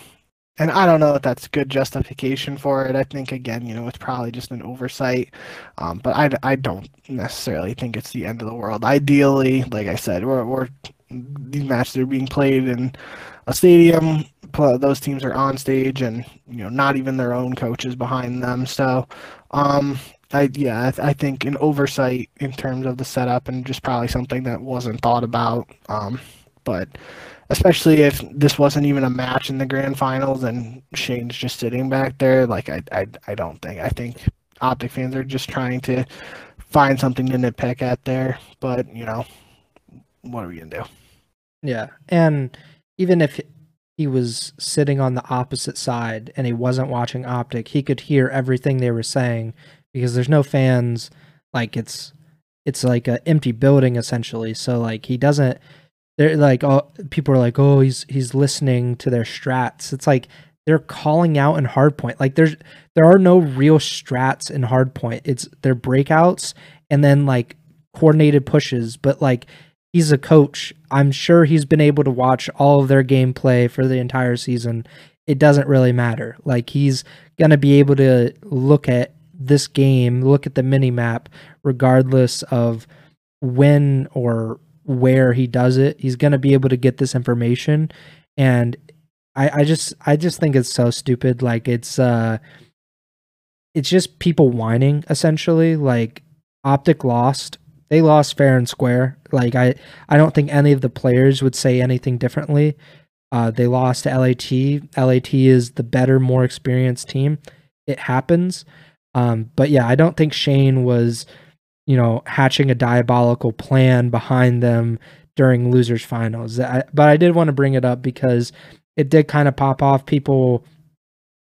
and I don't know if that's good justification for it. I think again, you know, it's probably just an oversight. Um, but I, I don't necessarily think it's the end of the world. Ideally, like I said, we're, we're these matches are being played in a stadium. Those teams are on stage, and you know, not even their own coaches behind them. So, um, I yeah, I, I, think an oversight in terms of the setup, and just probably something that wasn't thought about. Um, but especially if this wasn't even a match in the grand finals and Shane's just sitting back there, like I I, I don't think I think optic fans are just trying to find something to nitpick at there. But you know, what are we gonna do? Yeah, and even if he was sitting on the opposite side and he wasn't watching optic, he could hear everything they were saying because there's no fans. Like it's it's like an empty building essentially. So like he doesn't. They're like oh people are like oh he's he's listening to their strats. It's like they're calling out in hardpoint. Like there's there are no real strats in hardpoint. It's their breakouts and then like coordinated pushes, but like he's a coach. I'm sure he's been able to watch all of their gameplay for the entire season. It doesn't really matter. Like he's going to be able to look at this game, look at the mini map regardless of when or where he does it. He's going to be able to get this information and I I just I just think it's so stupid like it's uh it's just people whining essentially like Optic lost they lost fair and square. Like I, I don't think any of the players would say anything differently. Uh, they lost to LAT. LAT is the better, more experienced team. It happens. Um, but yeah, I don't think Shane was, you know, hatching a diabolical plan behind them during losers finals. I, but I did want to bring it up because it did kind of pop off. People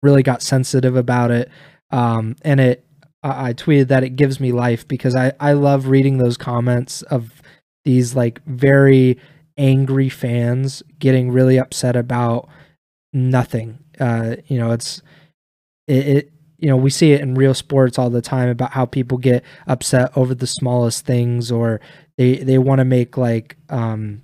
really got sensitive about it. Um, and it I tweeted that it gives me life because I, I love reading those comments of these like very angry fans getting really upset about nothing. Uh, you know, it's it, it you know we see it in real sports all the time about how people get upset over the smallest things or they they want to make like um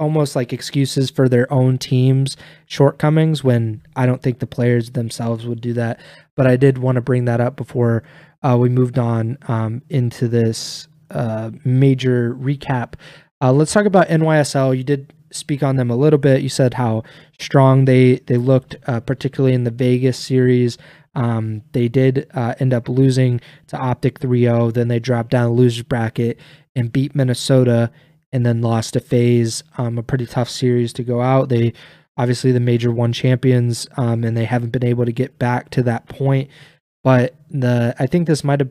almost like excuses for their own team's shortcomings when I don't think the players themselves would do that. But I did want to bring that up before uh, we moved on um, into this uh, major recap. Uh, let's talk about NYSL. You did speak on them a little bit. You said how strong they they looked, uh, particularly in the Vegas series. Um, they did uh, end up losing to Optic 3-0. Then they dropped down the losers bracket and beat Minnesota and then lost to FaZe. Um, a pretty tough series to go out. They obviously the major one champions, um, and they haven't been able to get back to that point. But the I think this might have,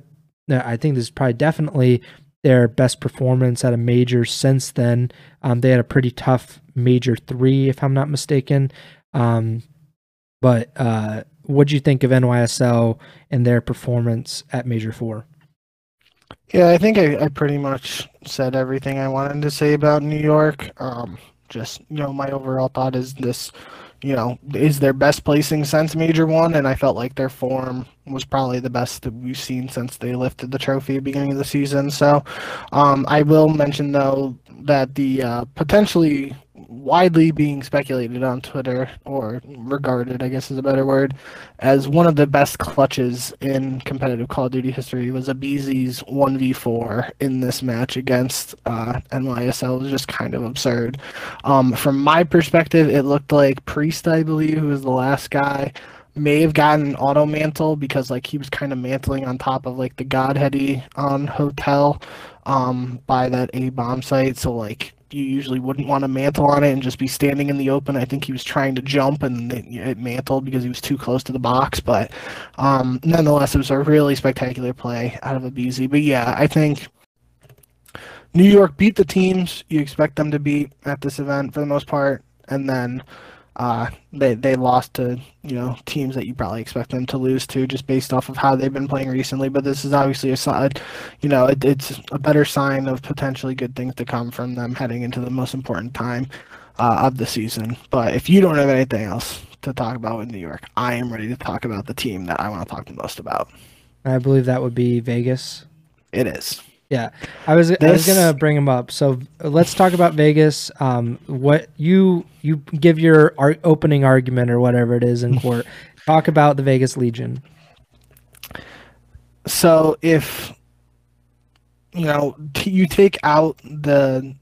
I think this is probably definitely their best performance at a major since then. Um, they had a pretty tough major three, if I'm not mistaken. Um, but uh, what do you think of NYSL and their performance at major four? Yeah, I think I, I pretty much said everything I wanted to say about New York. Um, just you know, my overall thought is this, you know, is their best placing since Major One, and I felt like their form was probably the best that we've seen since they lifted the trophy at the beginning of the season. So, um, I will mention though that the uh, potentially widely being speculated on Twitter, or regarded, I guess is a better word, as one of the best clutches in competitive Call of Duty history was aBeZy's 1v4 in this match against uh, NYSL. It was just kind of absurd. Um, from my perspective, it looked like Priest, I believe, who was the last guy, may have gotten an auto mantle because like he was kind of mantling on top of like the Godheady on um, hotel um by that A bomb site. So like you usually wouldn't want to mantle on it and just be standing in the open. I think he was trying to jump and it, it mantled because he was too close to the box. But um, nonetheless, it was a really spectacular play out of aBeZy. But yeah, I think New York beat the teams you expect them to beat at this event for the most part, and then uh, they they lost to you know teams that you probably expect them to lose to just based off of how they've been playing recently. But this is obviously a side, you know, it, it's a better sign of potentially good things to come from them heading into the most important time uh, of the season. But if you don't have anything else to talk about with New York, I am ready to talk about the team that I want to talk the most about. I believe that would be Vegas. It is. Yeah, I was I was gonna bring him up. So let's talk about Vegas. Um, what you you give your ar- opening argument or whatever it is in court. talk about the Vegas Legion. So if you know t- you take out the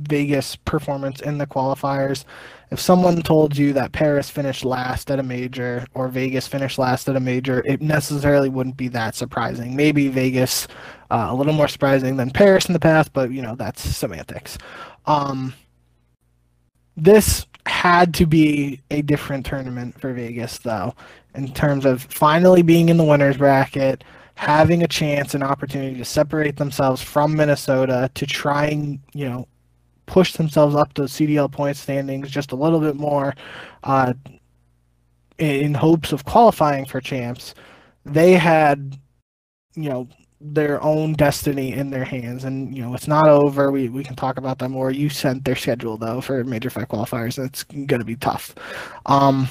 Vegas performance in the qualifiers, if someone told you that Paris finished last at a major or Vegas finished last at a major, it necessarily wouldn't be that surprising. Maybe Vegas uh, a little more surprising than Paris in the past, but you know that's semantics. Um, this had to be a different tournament for Vegas, though, in terms of finally being in the winners bracket, having a chance, and opportunity to separate themselves from Minnesota to try and you know push themselves up to CDL point standings just a little bit more uh, in hopes of qualifying for champs. They had, you know, their own destiny in their hands. And you know it's not over. We, we can talk about that more. You sent their schedule though for major fight qualifiers. It's going to be tough. Um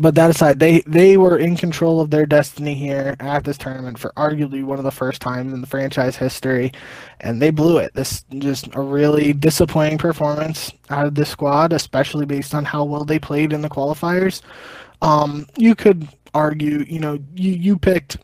but that aside, they they were in control of their destiny here at this tournament for arguably one of the first times in the franchise history, and they blew it. This just a really disappointing performance out of this squad, especially based on how well they played in the qualifiers. Um, you could argue, you know, you you picked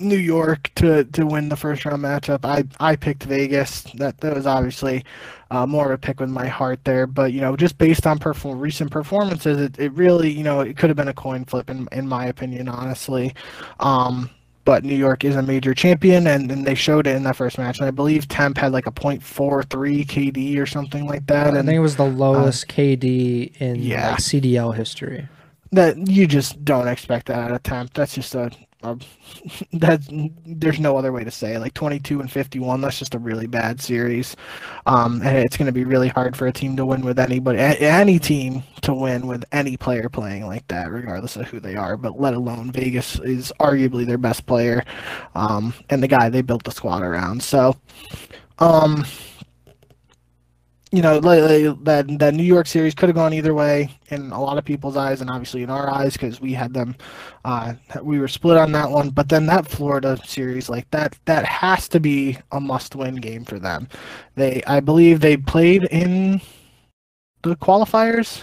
New York to to win the first round matchup. I I picked Vegas. That that was obviously uh, more of a pick with my heart there. But you know, just based on perform- recent performances, it, it really you know it could have been a coin flip in in my opinion, honestly. Um, but New York is a major champion, and, and they showed it in that first match. And I believe Temp had like a .43 KD or something like that. I think it was the lowest uh, KD in yeah. like CDL history. That you just don't expect that out of Temp. That's just a that there's no other way to say like 22 and 51 that's just a really bad series. Um, and it's going to be really hard for a team to win with anybody any team to win with any player playing like that regardless of who they are but let alone vegas is arguably their best player um, and the guy they built the squad around. So um, you know, lately that that New York series could have gone either way in a lot of people's eyes, and obviously in our eyes because we had them, uh, we were split on that one. But then that Florida series, like that, that has to be a must-win game for them. They, I believe, they played in the qualifiers.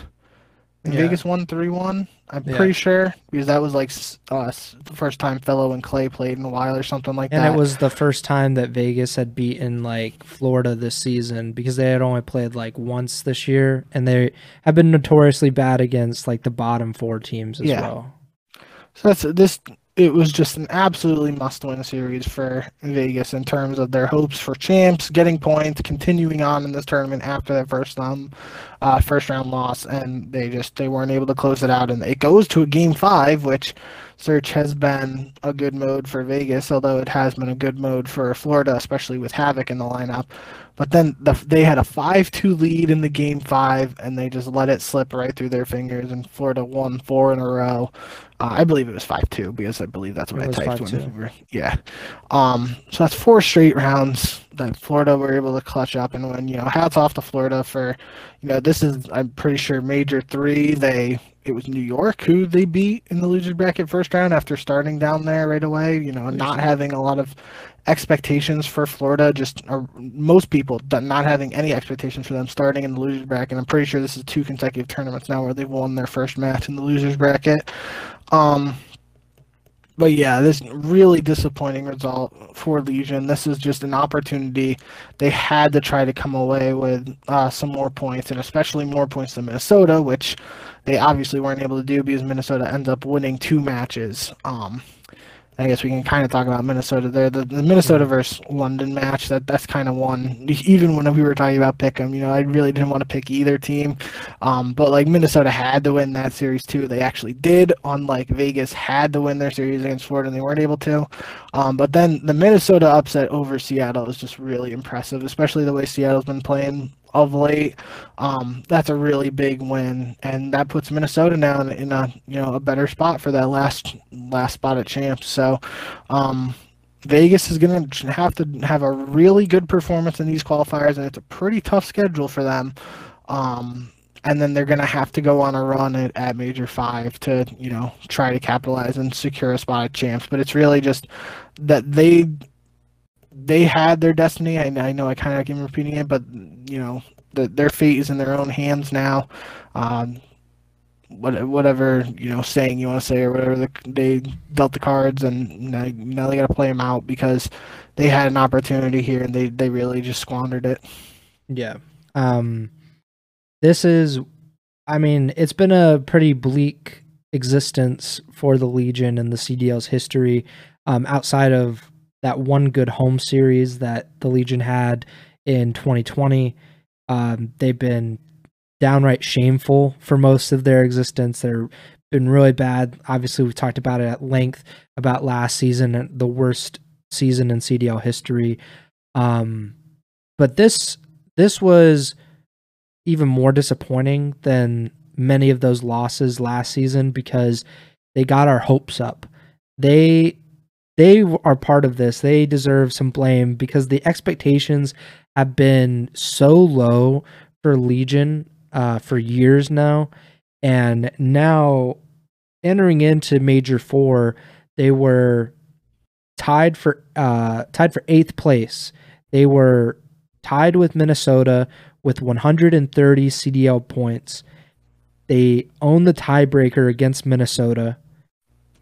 Yeah. Vegas won three one. I'm yeah. pretty sure because that was like uh, the first time Philo and Clay played in a while or something like and that. And it was the first time that Vegas had beaten like Florida this season because they had only played like once this year, and they have been notoriously bad against like the bottom four teams as yeah. well. So that's this it was just an absolutely must-win series for Vegas in terms of their hopes for champs, getting points, continuing on in this tournament after that first round, uh, first round loss, and they just they weren't able to close it out, and it goes to a game five, which search has been a good mode for Vegas, although it has been a good mode for Florida, especially with Havoc in the lineup. But then the, they had a 5 2 lead in the game five, and they just let it slip right through their fingers, and Florida won four in a row. Uh, I believe it was 5 2 because I believe that's what it I typed when we were. Yeah. Um, so that's four straight rounds that Florida were able to clutch up and win. You know, hats off to Florida for, you know, this is, I'm pretty sure, major three. They it was New York who they beat in the losers bracket first round after starting down there right away. You know, not having a lot of expectations for Florida, just uh, most people not having any expectations for them starting in the losers bracket. I'm pretty sure this is two consecutive tournaments now where they've won their first match in the losers bracket. Um, but yeah, this really disappointing result for Legion. This is just an opportunity. They had to try to come away with uh, some more points, and especially more points than Minnesota, which they obviously weren't able to do because Minnesota ends up winning two matches. Um, I guess we can kind of talk about Minnesota there. The, the Minnesota versus London match that that's kind of one. Even when we were talking about pick 'em, you know, I really didn't want to pick either team, um, but like Minnesota had to win that series too. They actually did. Unlike Vegas had to win their series against Florida, and they weren't able to. Um, but then the Minnesota upset over Seattle is just really impressive, especially the way Seattle's been playing of late. Um, that's a really big win, and that puts Minnesota now in, a you know a better spot for that last last spot at champs. So. Um, Vegas is going to have to have a really good performance in these qualifiers, and it's a pretty tough schedule for them. Um, and then they're going to have to go on a run at, at, Major Five to, you know, try to capitalize and secure a spot at champs. But it's really just that they they had their destiny. I, I know I kind of keep repeating it, but you know, the, their fate is in their own hands now. Um, what, whatever you know, saying you want to say or whatever the, they dealt the cards, and now, now they got to play them out because they had an opportunity here and they they really just squandered it. Yeah. Um, this is, I mean, it's been a pretty bleak existence for the Legion and the CDL's history. Um, outside of that one good home series that the Legion had in 2020. Um, they've been downright shameful for most of their existence. They've been really bad. Obviously, we've talked about it at length about last season, the worst season in CDL history. Um, but this this was even more disappointing than many of those losses last season because they got our hopes up. They they are part of this. They deserve some blame because the expectations have been so low for Legion uh, for years now, and now entering into Major Four, they were tied for uh, tied for eighth place. They were tied with Minnesota with 130 CDL points. They own the tiebreaker against Minnesota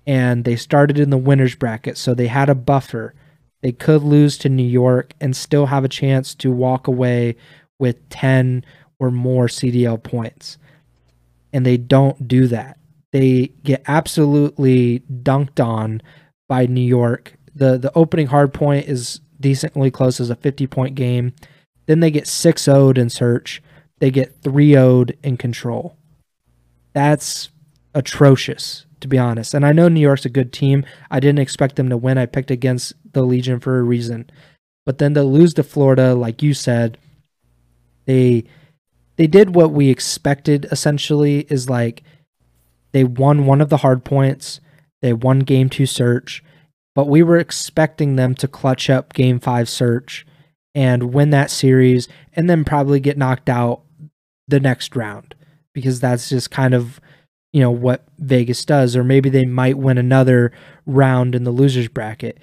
and they started in the winners bracket, so they had a buffer. They could lose to New York and still have a chance to walk away with 10 or more CDL points. And they don't do that. They get absolutely dunked on by New York. The the opening hard point is decently close as a 50 point game. Then they get 6 0'd in search. They get 3 0'd in control. That's atrocious to be honest. And I know New York's a good team. I didn't expect them to win. I picked against the Legion for a reason. But then to lose to Florida, like you said, they they did what we expected essentially is like they won one of the hard points. They won game 2 search, but we were expecting them to clutch up game 5 search and win that series and then probably get knocked out the next round because that's just kind of you know what Vegas does, or maybe they might win another round in the losers bracket.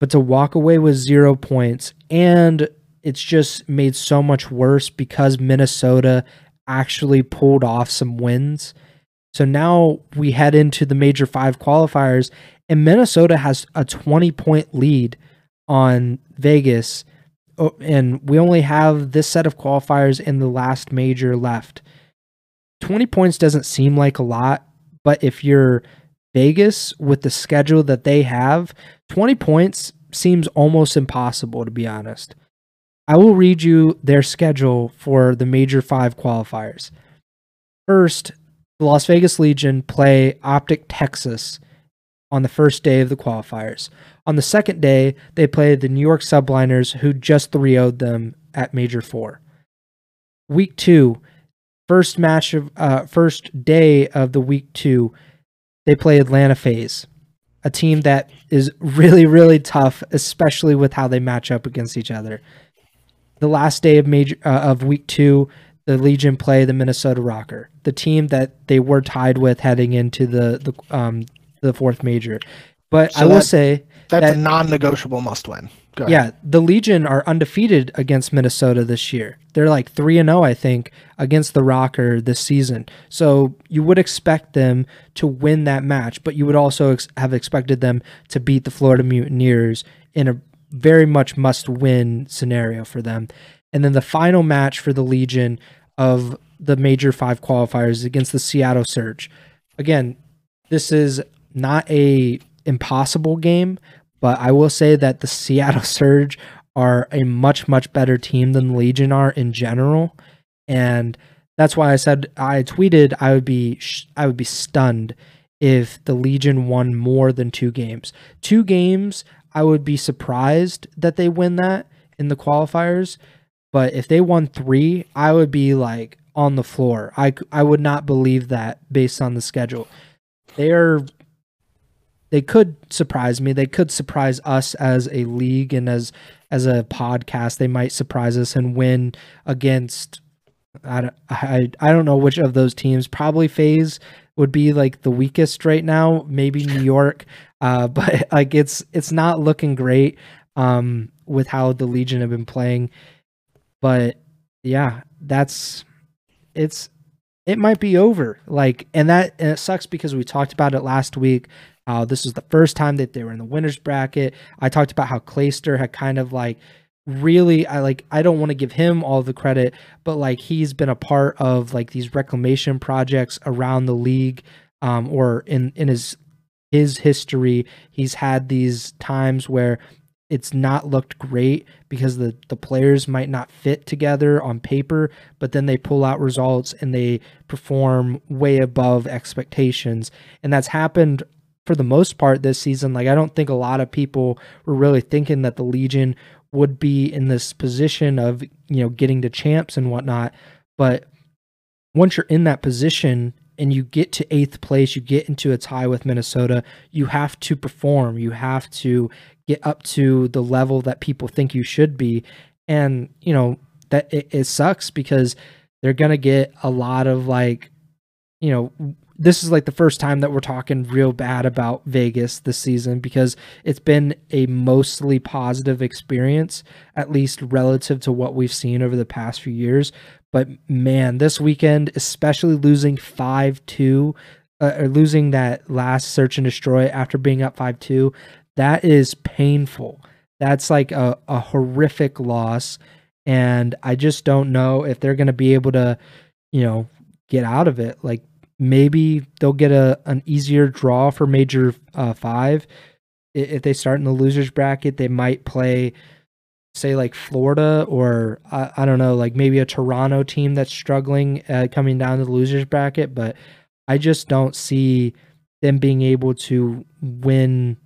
But to walk away with zero points, and it's just made so much worse because Minnesota actually pulled off some wins. So now we head into the major five qualifiers, and Minnesota has a 20 point lead on Vegas. Oh, and we only have this set of qualifiers in the last major left. 20 points doesn't seem like a lot, but if you're Vegas with the schedule that they have, 20 points seems almost impossible to be honest. I will read you their schedule for the major 5 qualifiers. First, the Las Vegas Legion play Optic Texas on the first day of the qualifiers. On the second day, they play the New York Subliners, who just 3 0'd them at Major 4. Week 2, first match of uh, first day of the week two, they play Atlanta FaZe, a team that is really really tough, especially with how they match up against each other. The last day of major uh, of week two, the Legion play the Minnesota RØKKR, the team that they were tied with heading into the the um the fourth major. But so I will that, say that's that, a non-negotiable must-win. Yeah, the Legion are undefeated against Minnesota this year. They're like 3 and 0 I think against the RØKKR this season. So you would expect them to win that match, but you would also ex- have expected them to beat the Florida Mutineers in a very much must-win scenario for them. And then the final match for the Legion of the major 5 qualifiers against the Seattle Surge. Again, this is not a impossible game, but I will say that the Seattle Surge are a much much better team than Legion are in general, and that's why I said I tweeted I would be I would be stunned if the Legion won more than two games. Two games, I would be surprised that they win that in the qualifiers, but if they won 3, I would be like on the floor. I I would not believe that based on the schedule. They are they could surprise me. They could surprise us as a league and as as a podcast. They might surprise us and win against I don't, I, I don't know which of those teams. Probably FaZe would be like the weakest right now. Maybe New York, uh, but like it's it's not looking great um, with how the Legion have been playing. But yeah, that's it's it might be over. Like, and that and it sucks because we talked about it last week. This is the first time that they were in the winners bracket. I talked about how Clayster had kind of like really I like I don't want to give him all the credit, but like he's been a part of like these reclamation projects around the league um or in in his his history, he's had these times where it's not looked great because the the players might not fit together on paper, but then they pull out results and they perform way above expectations. And that's happened for the most part this season. Like I don't think a lot of people were really thinking that the Legion would be in this position of you know getting to champs and whatnot but once you're in that position and you get to eighth place you get into a tie with minnesota you have to perform you have to get up to the level that people think you should be and you know that it, it sucks because they're gonna get a lot of like you know this is like the first time that we're talking real bad about Vegas this season because it's been a mostly positive experience, at least relative to what we've seen over the past few years. But man, this weekend, especially losing 5 2, uh, or losing that last search and destroy after being up 5 2, that is painful. That's like a, a horrific loss. And I just don't know if they're going to be able to, you know, get out of it. Like maybe they'll get a an easier draw for major uh, five. If they start in the losers bracket, they might play, say, like Florida or I, I don't know, like maybe a Toronto team that's struggling uh, coming down to the losers bracket. But I just don't see them being able to win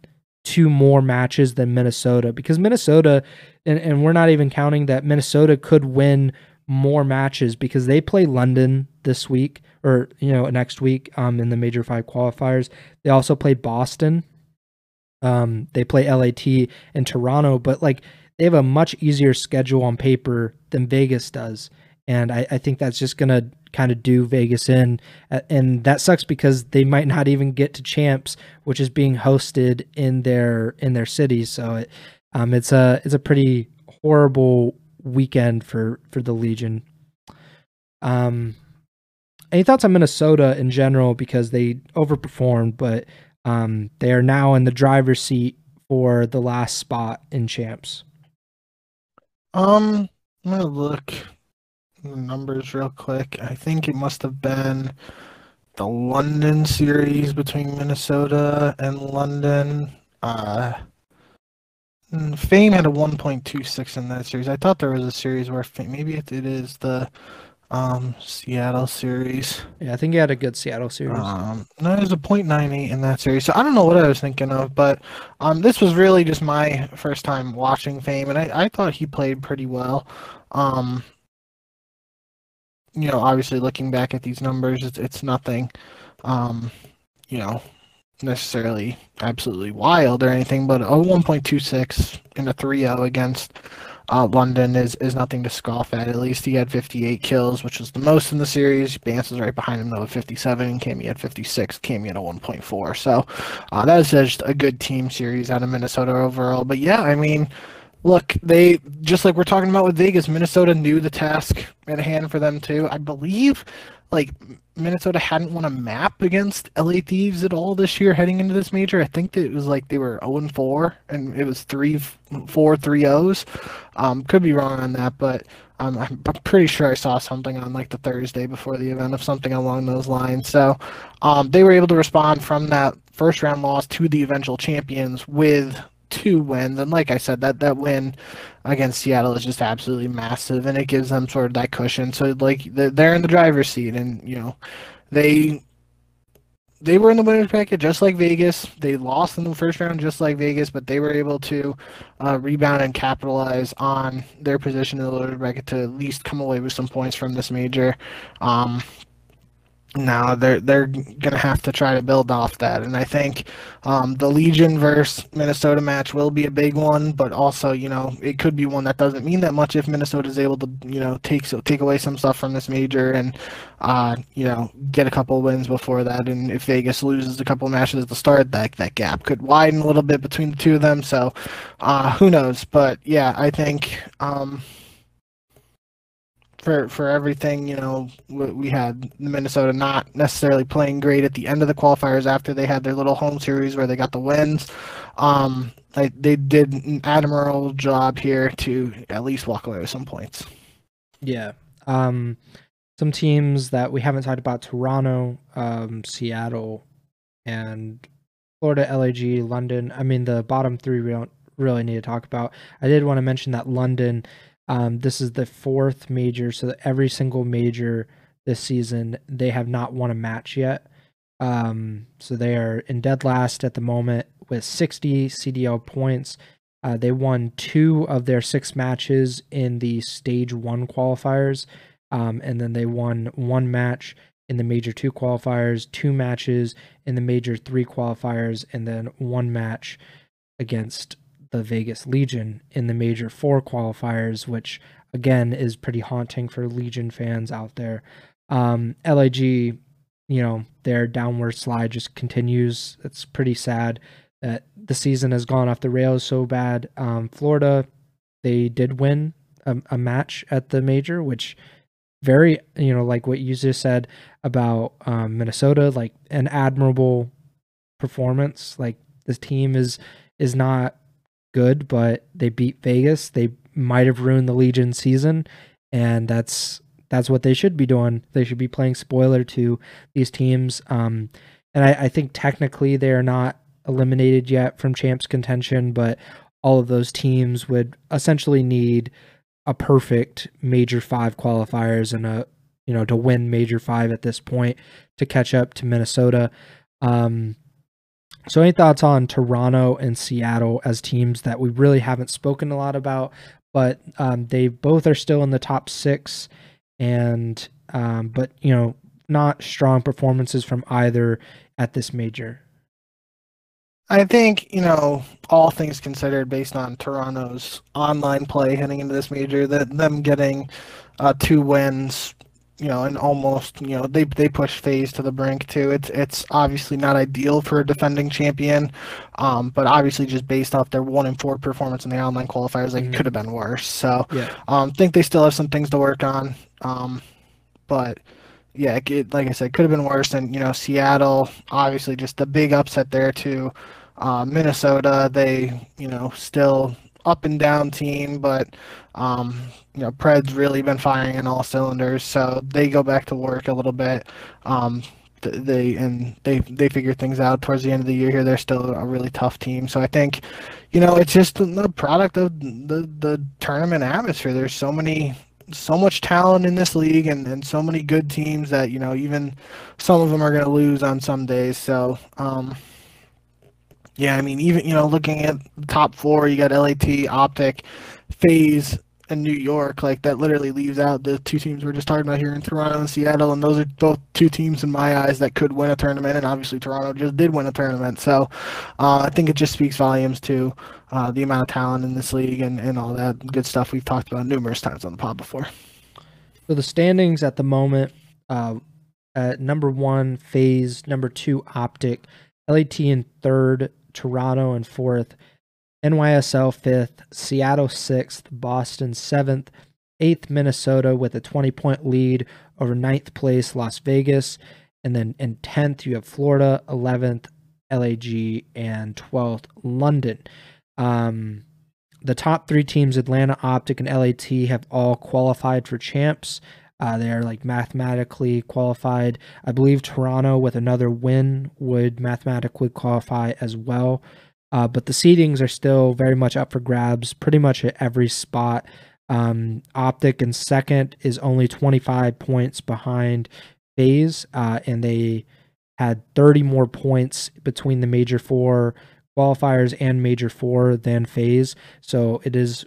two more matches than Minnesota because Minnesota, and, and we're not even counting that Minnesota could win more matches because they play London this week or you know next week um in the major five qualifiers. They also play Boston. Um, they play LAT and Toronto, but like they have a much easier schedule on paper than Vegas does, and I, I think that's just gonna kind of do Vegas in, and that sucks because they might not even get to champs, which is being hosted in their in their city. So it, um, it's a it's a pretty horrible weekend for for the Legion. Um, any thoughts on Minnesota in general because they overperformed, but um, they are now in the driver's seat for the last spot in champs. Um, I'm gonna look the numbers real quick. I think it must have been the London series between Minnesota and London. Uh, Fame had a 1.26 in that series. I thought there was a series where Fame, maybe it, it is the um, Seattle series. Yeah, I think he had a good Seattle series. Um, no, there's a .98 in that series. So I don't know what I was thinking of, but um, this was really just my first time watching Fame, and I, I thought he played pretty well. Um, you know, obviously looking back at these numbers, it's it's nothing, um, you know, necessarily absolutely wild or anything, but a 1.26 in a 3-0 against uh, London is, is nothing to scoff at. At least he had 58 kills, which was the most in the series. Bance is right behind him though with 57, and Cammy had 56. Cammy had a 1.4. So uh, that is just a good team series out of Minnesota overall. But yeah, I mean, Look, they just like we're talking about with Vegas, Minnesota knew the task at hand for them too. I believe like Minnesota hadn't won a map against LA Thieves at all this year heading into this major. I think that it was like they were 0 and 4 and it was 3 4 3 O's. Um, could be wrong on that, but um, I'm, pretty sure I saw something on like the Thursday before the event of something along those lines. So um, they were able to respond from that first round loss to the eventual champions with two wins. And like I said, that that win against Seattle is just absolutely massive, and it gives them sort of that cushion. So like they're in the driver's seat, and you know they they were in the winners bracket just like Vegas. They lost in the first round just like Vegas, but they were able to uh, rebound and capitalize on their position in the winners bracket to at least come away with some points from this major. Um, now they're they're gonna have to try to build off that, and I think um, the Legion versus Minnesota match will be a big one. But also, you know, it could be one that doesn't mean that much if Minnesota is able to, you know, take so take away some stuff from this major and, uh, you know, get a couple wins before that. And if Vegas loses a couple matches at the start, that that gap could widen a little bit between the two of them. So, uh, who knows? But yeah, I think. Um, for for everything. You know, we had Minnesota not necessarily playing great at the end of the qualifiers after they had their little home series where they got the wins. Um, they, they did an admirable job here to at least walk away with some points. Yeah. Um, some teams that we haven't talked about: Toronto, um, Seattle, and Florida, LAG, London. I mean, the bottom three we don't really need to talk about. I did want to mention that London um, this is the fourth major, so every single major this season they have not won a match yet. Um, so they are in dead last at the moment with 60 CDL points. Uh, they won two of their six matches in the stage one qualifiers, um, and then they won one match in the major two qualifiers, two matches in the major three qualifiers, and then one match against the Vegas Legion in the major four qualifiers, which again is pretty haunting for Legion fans out there. Um, LAG, you know, their downward slide just continues. It's pretty sad that the season has gone off the rails so bad. Um, Florida, they did win a, a match at the major, which very, you know, like what you just said about um, Minnesota, like an admirable performance. Like this team is is not good, but they beat Vegas. They might have ruined the Legion season, and that's that's what they should be doing. They should be playing spoiler to these teams. Um, and I, I think technically they are not eliminated yet from champs contention, but all of those teams would essentially need a perfect major five qualifiers and a you know to win major five at this point to catch up to Minnesota. Um, so, any thoughts on Toronto and Seattle as teams that we really haven't spoken a lot about, but um, they both are still in the top six, and um, but you know, not strong performances from either at this major. I think you know, all things considered, based on Toronto's online play heading into this major, that them getting uh, two wins you know, and almost, you know, they they push FaZe to the brink too. It's it's obviously not ideal for a defending champion, um, but obviously just based off their one and four performance in the online qualifiers, like mm-hmm. it could have been worse. So, yeah, um, think they still have some things to work on. Um, but yeah, it, like I said, could have been worse. And you know, Seattle, obviously, just the big upset there too. Uh, Minnesota, they you know still up and down team, but um, you know, Pred's really been firing in all cylinders, so they go back to work a little bit. Um, they and they they figure things out towards the end of the year here. They're still a really tough team, so I think, you know, it's just the product of the the tournament atmosphere. There's so many so much talent in this league and, and so many good teams that you know even some of them are going to lose on some days so um, yeah, I mean, even you know, looking at the top four, you got LAT, Optic, FaZe, and New York. Like that literally leaves out the two teams we're just talking about here in Toronto and Seattle, and those are both two teams in my eyes that could win a tournament. And obviously, Toronto just did win a tournament, so uh, I think it just speaks volumes to uh, the amount of talent in this league and and all that good stuff we've talked about numerous times on the pod before. So the standings at the moment. Uh, number one, FaZe. Number two, Optic. LAT in third, Toronto in fourth, NYSL fifth, Seattle sixth, Boston seventh, eighth Minnesota with a 20 point lead over ninth place Las Vegas. And then in 10th, you have Florida, 11th, LAG, and 12th, London. Um, the top three teams, Atlanta, Optic, and LAT, have all qualified for champs. Uh, they are like mathematically qualified. I believe Toronto, with another win, would mathematically qualify as well. Uh, but the seedings are still very much up for grabs, pretty much at every spot. Um, Optic in second is only 25 points behind FaZe, uh, and they had 30 more points between the major four qualifiers and major four than FaZe. So it is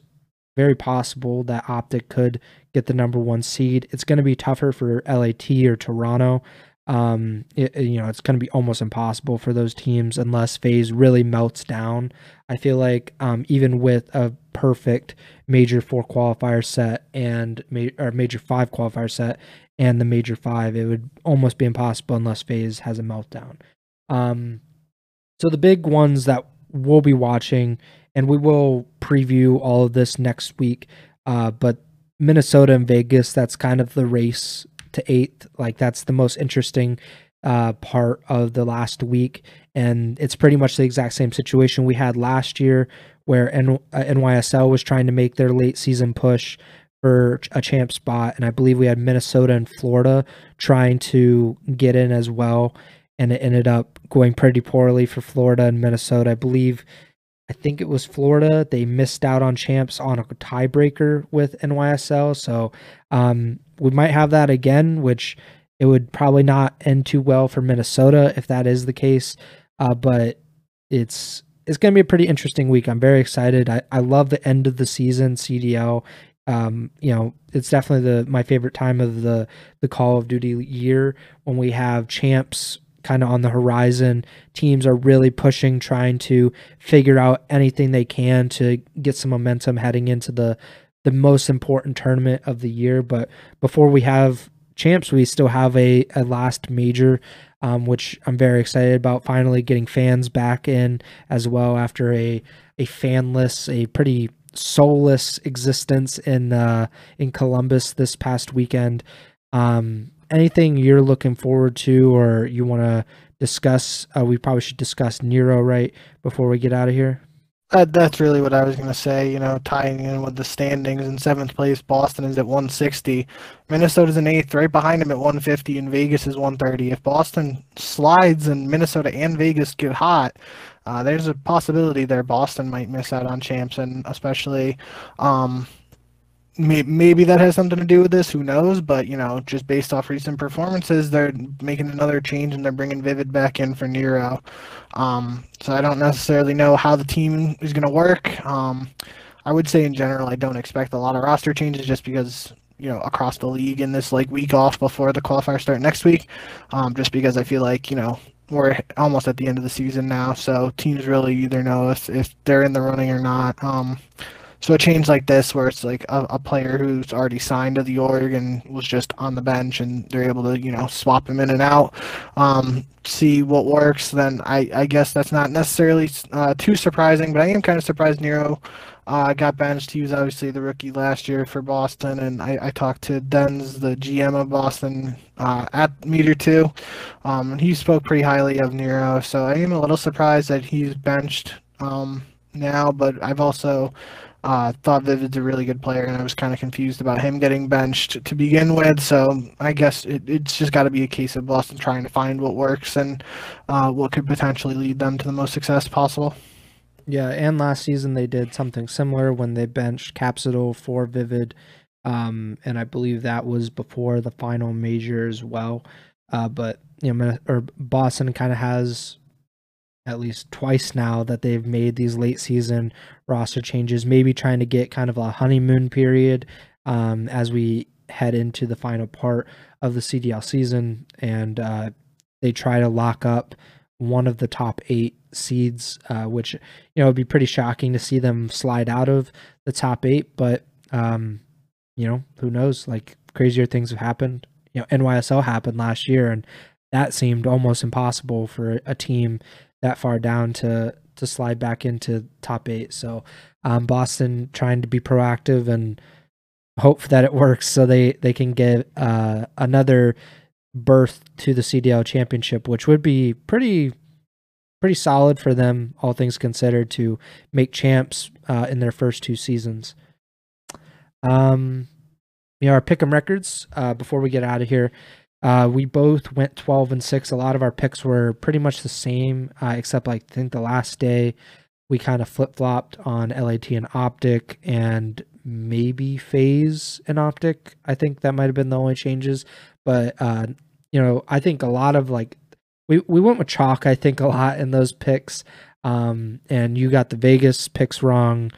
very possible that Optic could get the number one seed. It's going to be tougher for LAT or Toronto. Um, it, you know, it's going to be almost impossible for those teams unless FaZe really melts down. I feel like um, even with a perfect major four qualifier set and ma- or major five qualifier set and the major five, it would almost be impossible unless FaZe has a meltdown. Um, so the big ones that we'll be watching, and we will preview all of this next week. Uh, but Minnesota and Vegas, that's kind of the race to eighth. Like that's the most interesting uh, part of the last week, and it's pretty much the exact same situation we had last year, where N- uh, NYSL was trying to make their late season push for a champ spot, and I believe we had Minnesota and Florida trying to get in as well, and it ended up going pretty poorly for Florida and Minnesota. I believe. I think it was Florida. They missed out on champs on a tiebreaker with NYSL. So um, we might have that again, which it would probably not end too well for Minnesota if that is the case. Uh, but it's it's going to be a pretty interesting week. I'm very excited. I, I love the end of the season CDL. Um, you know, it's definitely the my favorite time of the the Call of Duty year when we have champs kind of on the horizon. Teams are really pushing, trying to figure out anything they can to get some momentum heading into the the most important tournament of the year. But before we have champs, we still have a, a last major, um, which I'm very excited about. Finally, getting fans back in as well after a a fanless, a pretty soulless existence in uh, in Columbus this past weekend. Um, anything you're looking forward to, or you want to discuss? Uh, we probably should discuss Nero right before we get out of here. That, that's really what I was going to say, you know, tying in with the standings. In seventh place, Boston is at 160. Minnesota's in eighth, right behind them at 150, and Vegas is 130. If Boston slides and Minnesota and Vegas get hot, uh, there's a possibility there Boston might miss out on champs, and especially um, maybe that has something to do with this. Who knows? But you know, just based off recent performances, they're making another change and they're bringing Vivid back in for Nero. Um, so I don't necessarily know how the team is going to work. Um, I would say in general, I don't expect a lot of roster changes just because you know across the league in this like week off before the qualifiers start next week. Um, just because I feel like you know we're almost at the end of the season now, so teams really either know if if they're in the running or not. Um, so a change like this, where it's like a, a, player who's already signed to the org and was just on the bench, and they're able to, you know, swap him in and out, um, see what works. Then I, I guess that's not necessarily uh, too surprising, but I am kind of surprised Nero uh, got benched. He was obviously the rookie last year for Boston, and I, I talked to Denz, the GM of Boston, uh, at Meter 2, um, and he spoke pretty highly of Nero. So I am a little surprised that he's benched um, now, but I've also uh, thought Vivid's a really good player, and I was kind of confused about him getting benched to begin with. So I guess it, it's just got to be a case of Boston trying to find what works and uh, what could potentially lead them to the most success possible. Yeah, and last season they did something similar when they benched Capsule for Vivid, um, and I believe that was before the final major as well. Uh, but you know, or Boston kind of has at least twice now that they've made these late season roster changes, maybe trying to get kind of a honeymoon period um, as we head into the final part of the CDL season. And uh, they try to lock up one of the top eight seeds, uh, which, you know, would be pretty shocking to see them slide out of the top eight. But, um, you know, who knows? Like crazier things have happened. You know, NYSL happened last year, and that seemed almost impossible for a team that far down to to slide back into top eight. So um, Boston trying to be proactive and hope that it works so they they can get uh, another berth to the CDL championship, which would be pretty pretty solid for them, all things considered, to make champs uh, in their first two seasons. Um, you know, our pick'em records. Uh, before we get out of here, uh, we both went twelve and six. A lot of our picks were pretty much the same, uh, except like I think the last day we kind of flip flopped on LAT and Optic, and maybe FaZe and Optic. I think that might have been the only changes. But uh, you know, I think a lot of like we we went with chalk. I think a lot in those picks. Um, and you got the Vegas picks wrong,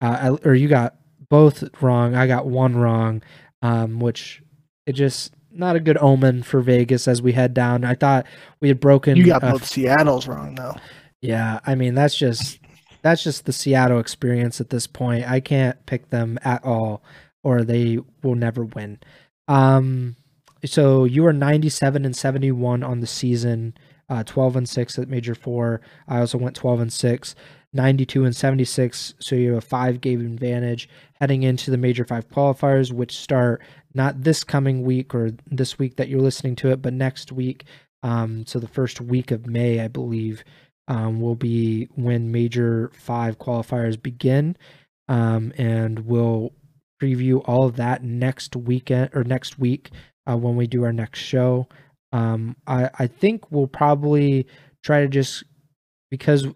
uh, or you got both wrong. I got one wrong, um, which it just not a good omen for Vegas as we head down. I thought we had broken. You got uh, both Seattle's wrong though. Yeah, I mean that's just that's just the Seattle experience at this point. I can't pick them at all, or they will never win. Um, so you are 97 and 71 on the season, uh, 12 and 6 at Major 4. I also went 12 and 6, 92 and 76. So you have a five game advantage heading into the Major 5 qualifiers, which start not this coming week or this week that you're listening to it, but next week. Um, so the first week of May, I believe, um, will be when Major 5 qualifiers begin. Um, and we'll preview all of that next weekend or next week uh, when we do our next show. Um, I, I think we'll probably try to just because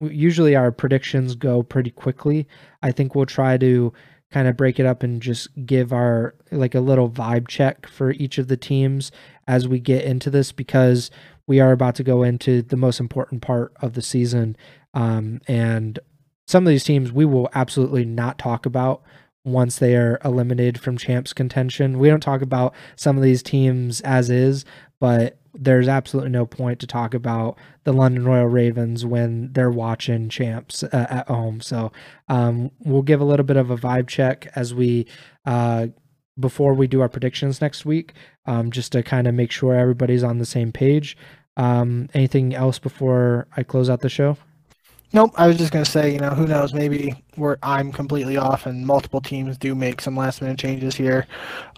usually our predictions go pretty quickly. I think we'll try to kind of break it up and just give our like a little vibe check for each of the teams as we get into this because we are about to go into the most important part of the season. Um, and some of these teams we will absolutely not talk about once they are eliminated from champs contention. We don't talk about some of these teams as is, but there's absolutely no point to talk about the London Royal Ravens when they're watching champs uh, at home. So um, we'll give a little bit of a vibe check as we uh, before we do our predictions next week, um, just to kind of make sure everybody's on the same page. Um, anything else before I close out the show? Nope. I was just gonna say, you know, who knows? Maybe we're I'm completely off, and multiple teams do make some last minute changes here.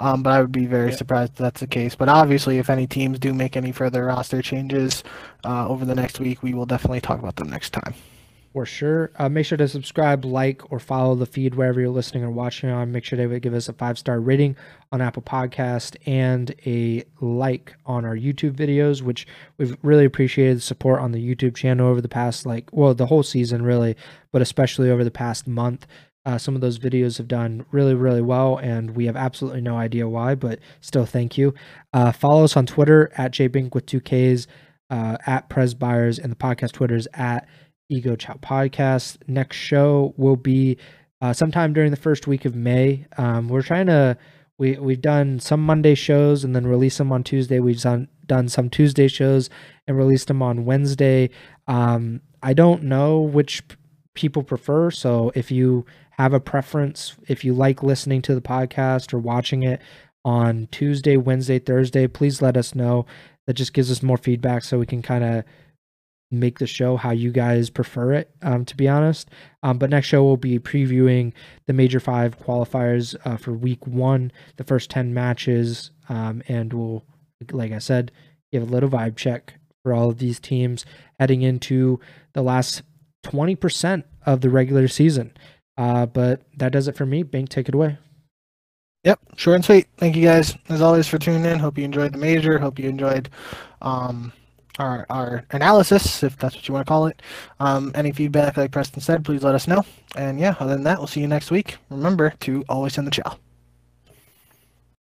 Um, but I would be very yeah. surprised if that's the case. But obviously, if any teams do make any further roster changes uh, over the next week, we will definitely talk about them next time for sure. Uh, make sure to subscribe, like, or follow the feed wherever you're listening or watching on. Make sure to give us a five star rating on Apple Podcast and a like on our YouTube videos, which we've really appreciated the support on the YouTube channel over the past like well the whole season really, but especially over the past month. Uh, some of those videos have done really, really well, and we have absolutely no idea why, but still, thank you. Uh, follow us on Twitter at jbink with two Ks, uh, at Presbyers, and the podcast Twitter is at Ego Chall podcast. Next show will be uh, sometime during the first week of May. Um, we're trying to we we've done some Monday shows and then release them on Tuesday. We've done done some Tuesday shows and released them on Wednesday. Um, I don't know which p- people prefer. So if you have a preference, if you like listening to the podcast or watching it on Tuesday, Wednesday, Thursday, please let us know. That just gives us more feedback so we can kind of make the show how you guys prefer it, um, to be honest. Um, but next show we'll be previewing the Major Five qualifiers uh, for Week One, the first ten matches, um, and we'll, like I said, give a little vibe check for all of these teams heading into the last twenty percent of the regular season. Uh, but that does it for me. Bink, take it away. Yep, short and sweet. Thank you guys, as always, for tuning in. Hope you enjoyed the major. Hope you enjoyed um, our, our analysis, if that's what you want to call it. Um, any feedback, like Preston said, please let us know. And yeah, other than that, we'll see you next week. Remember to always send the chall.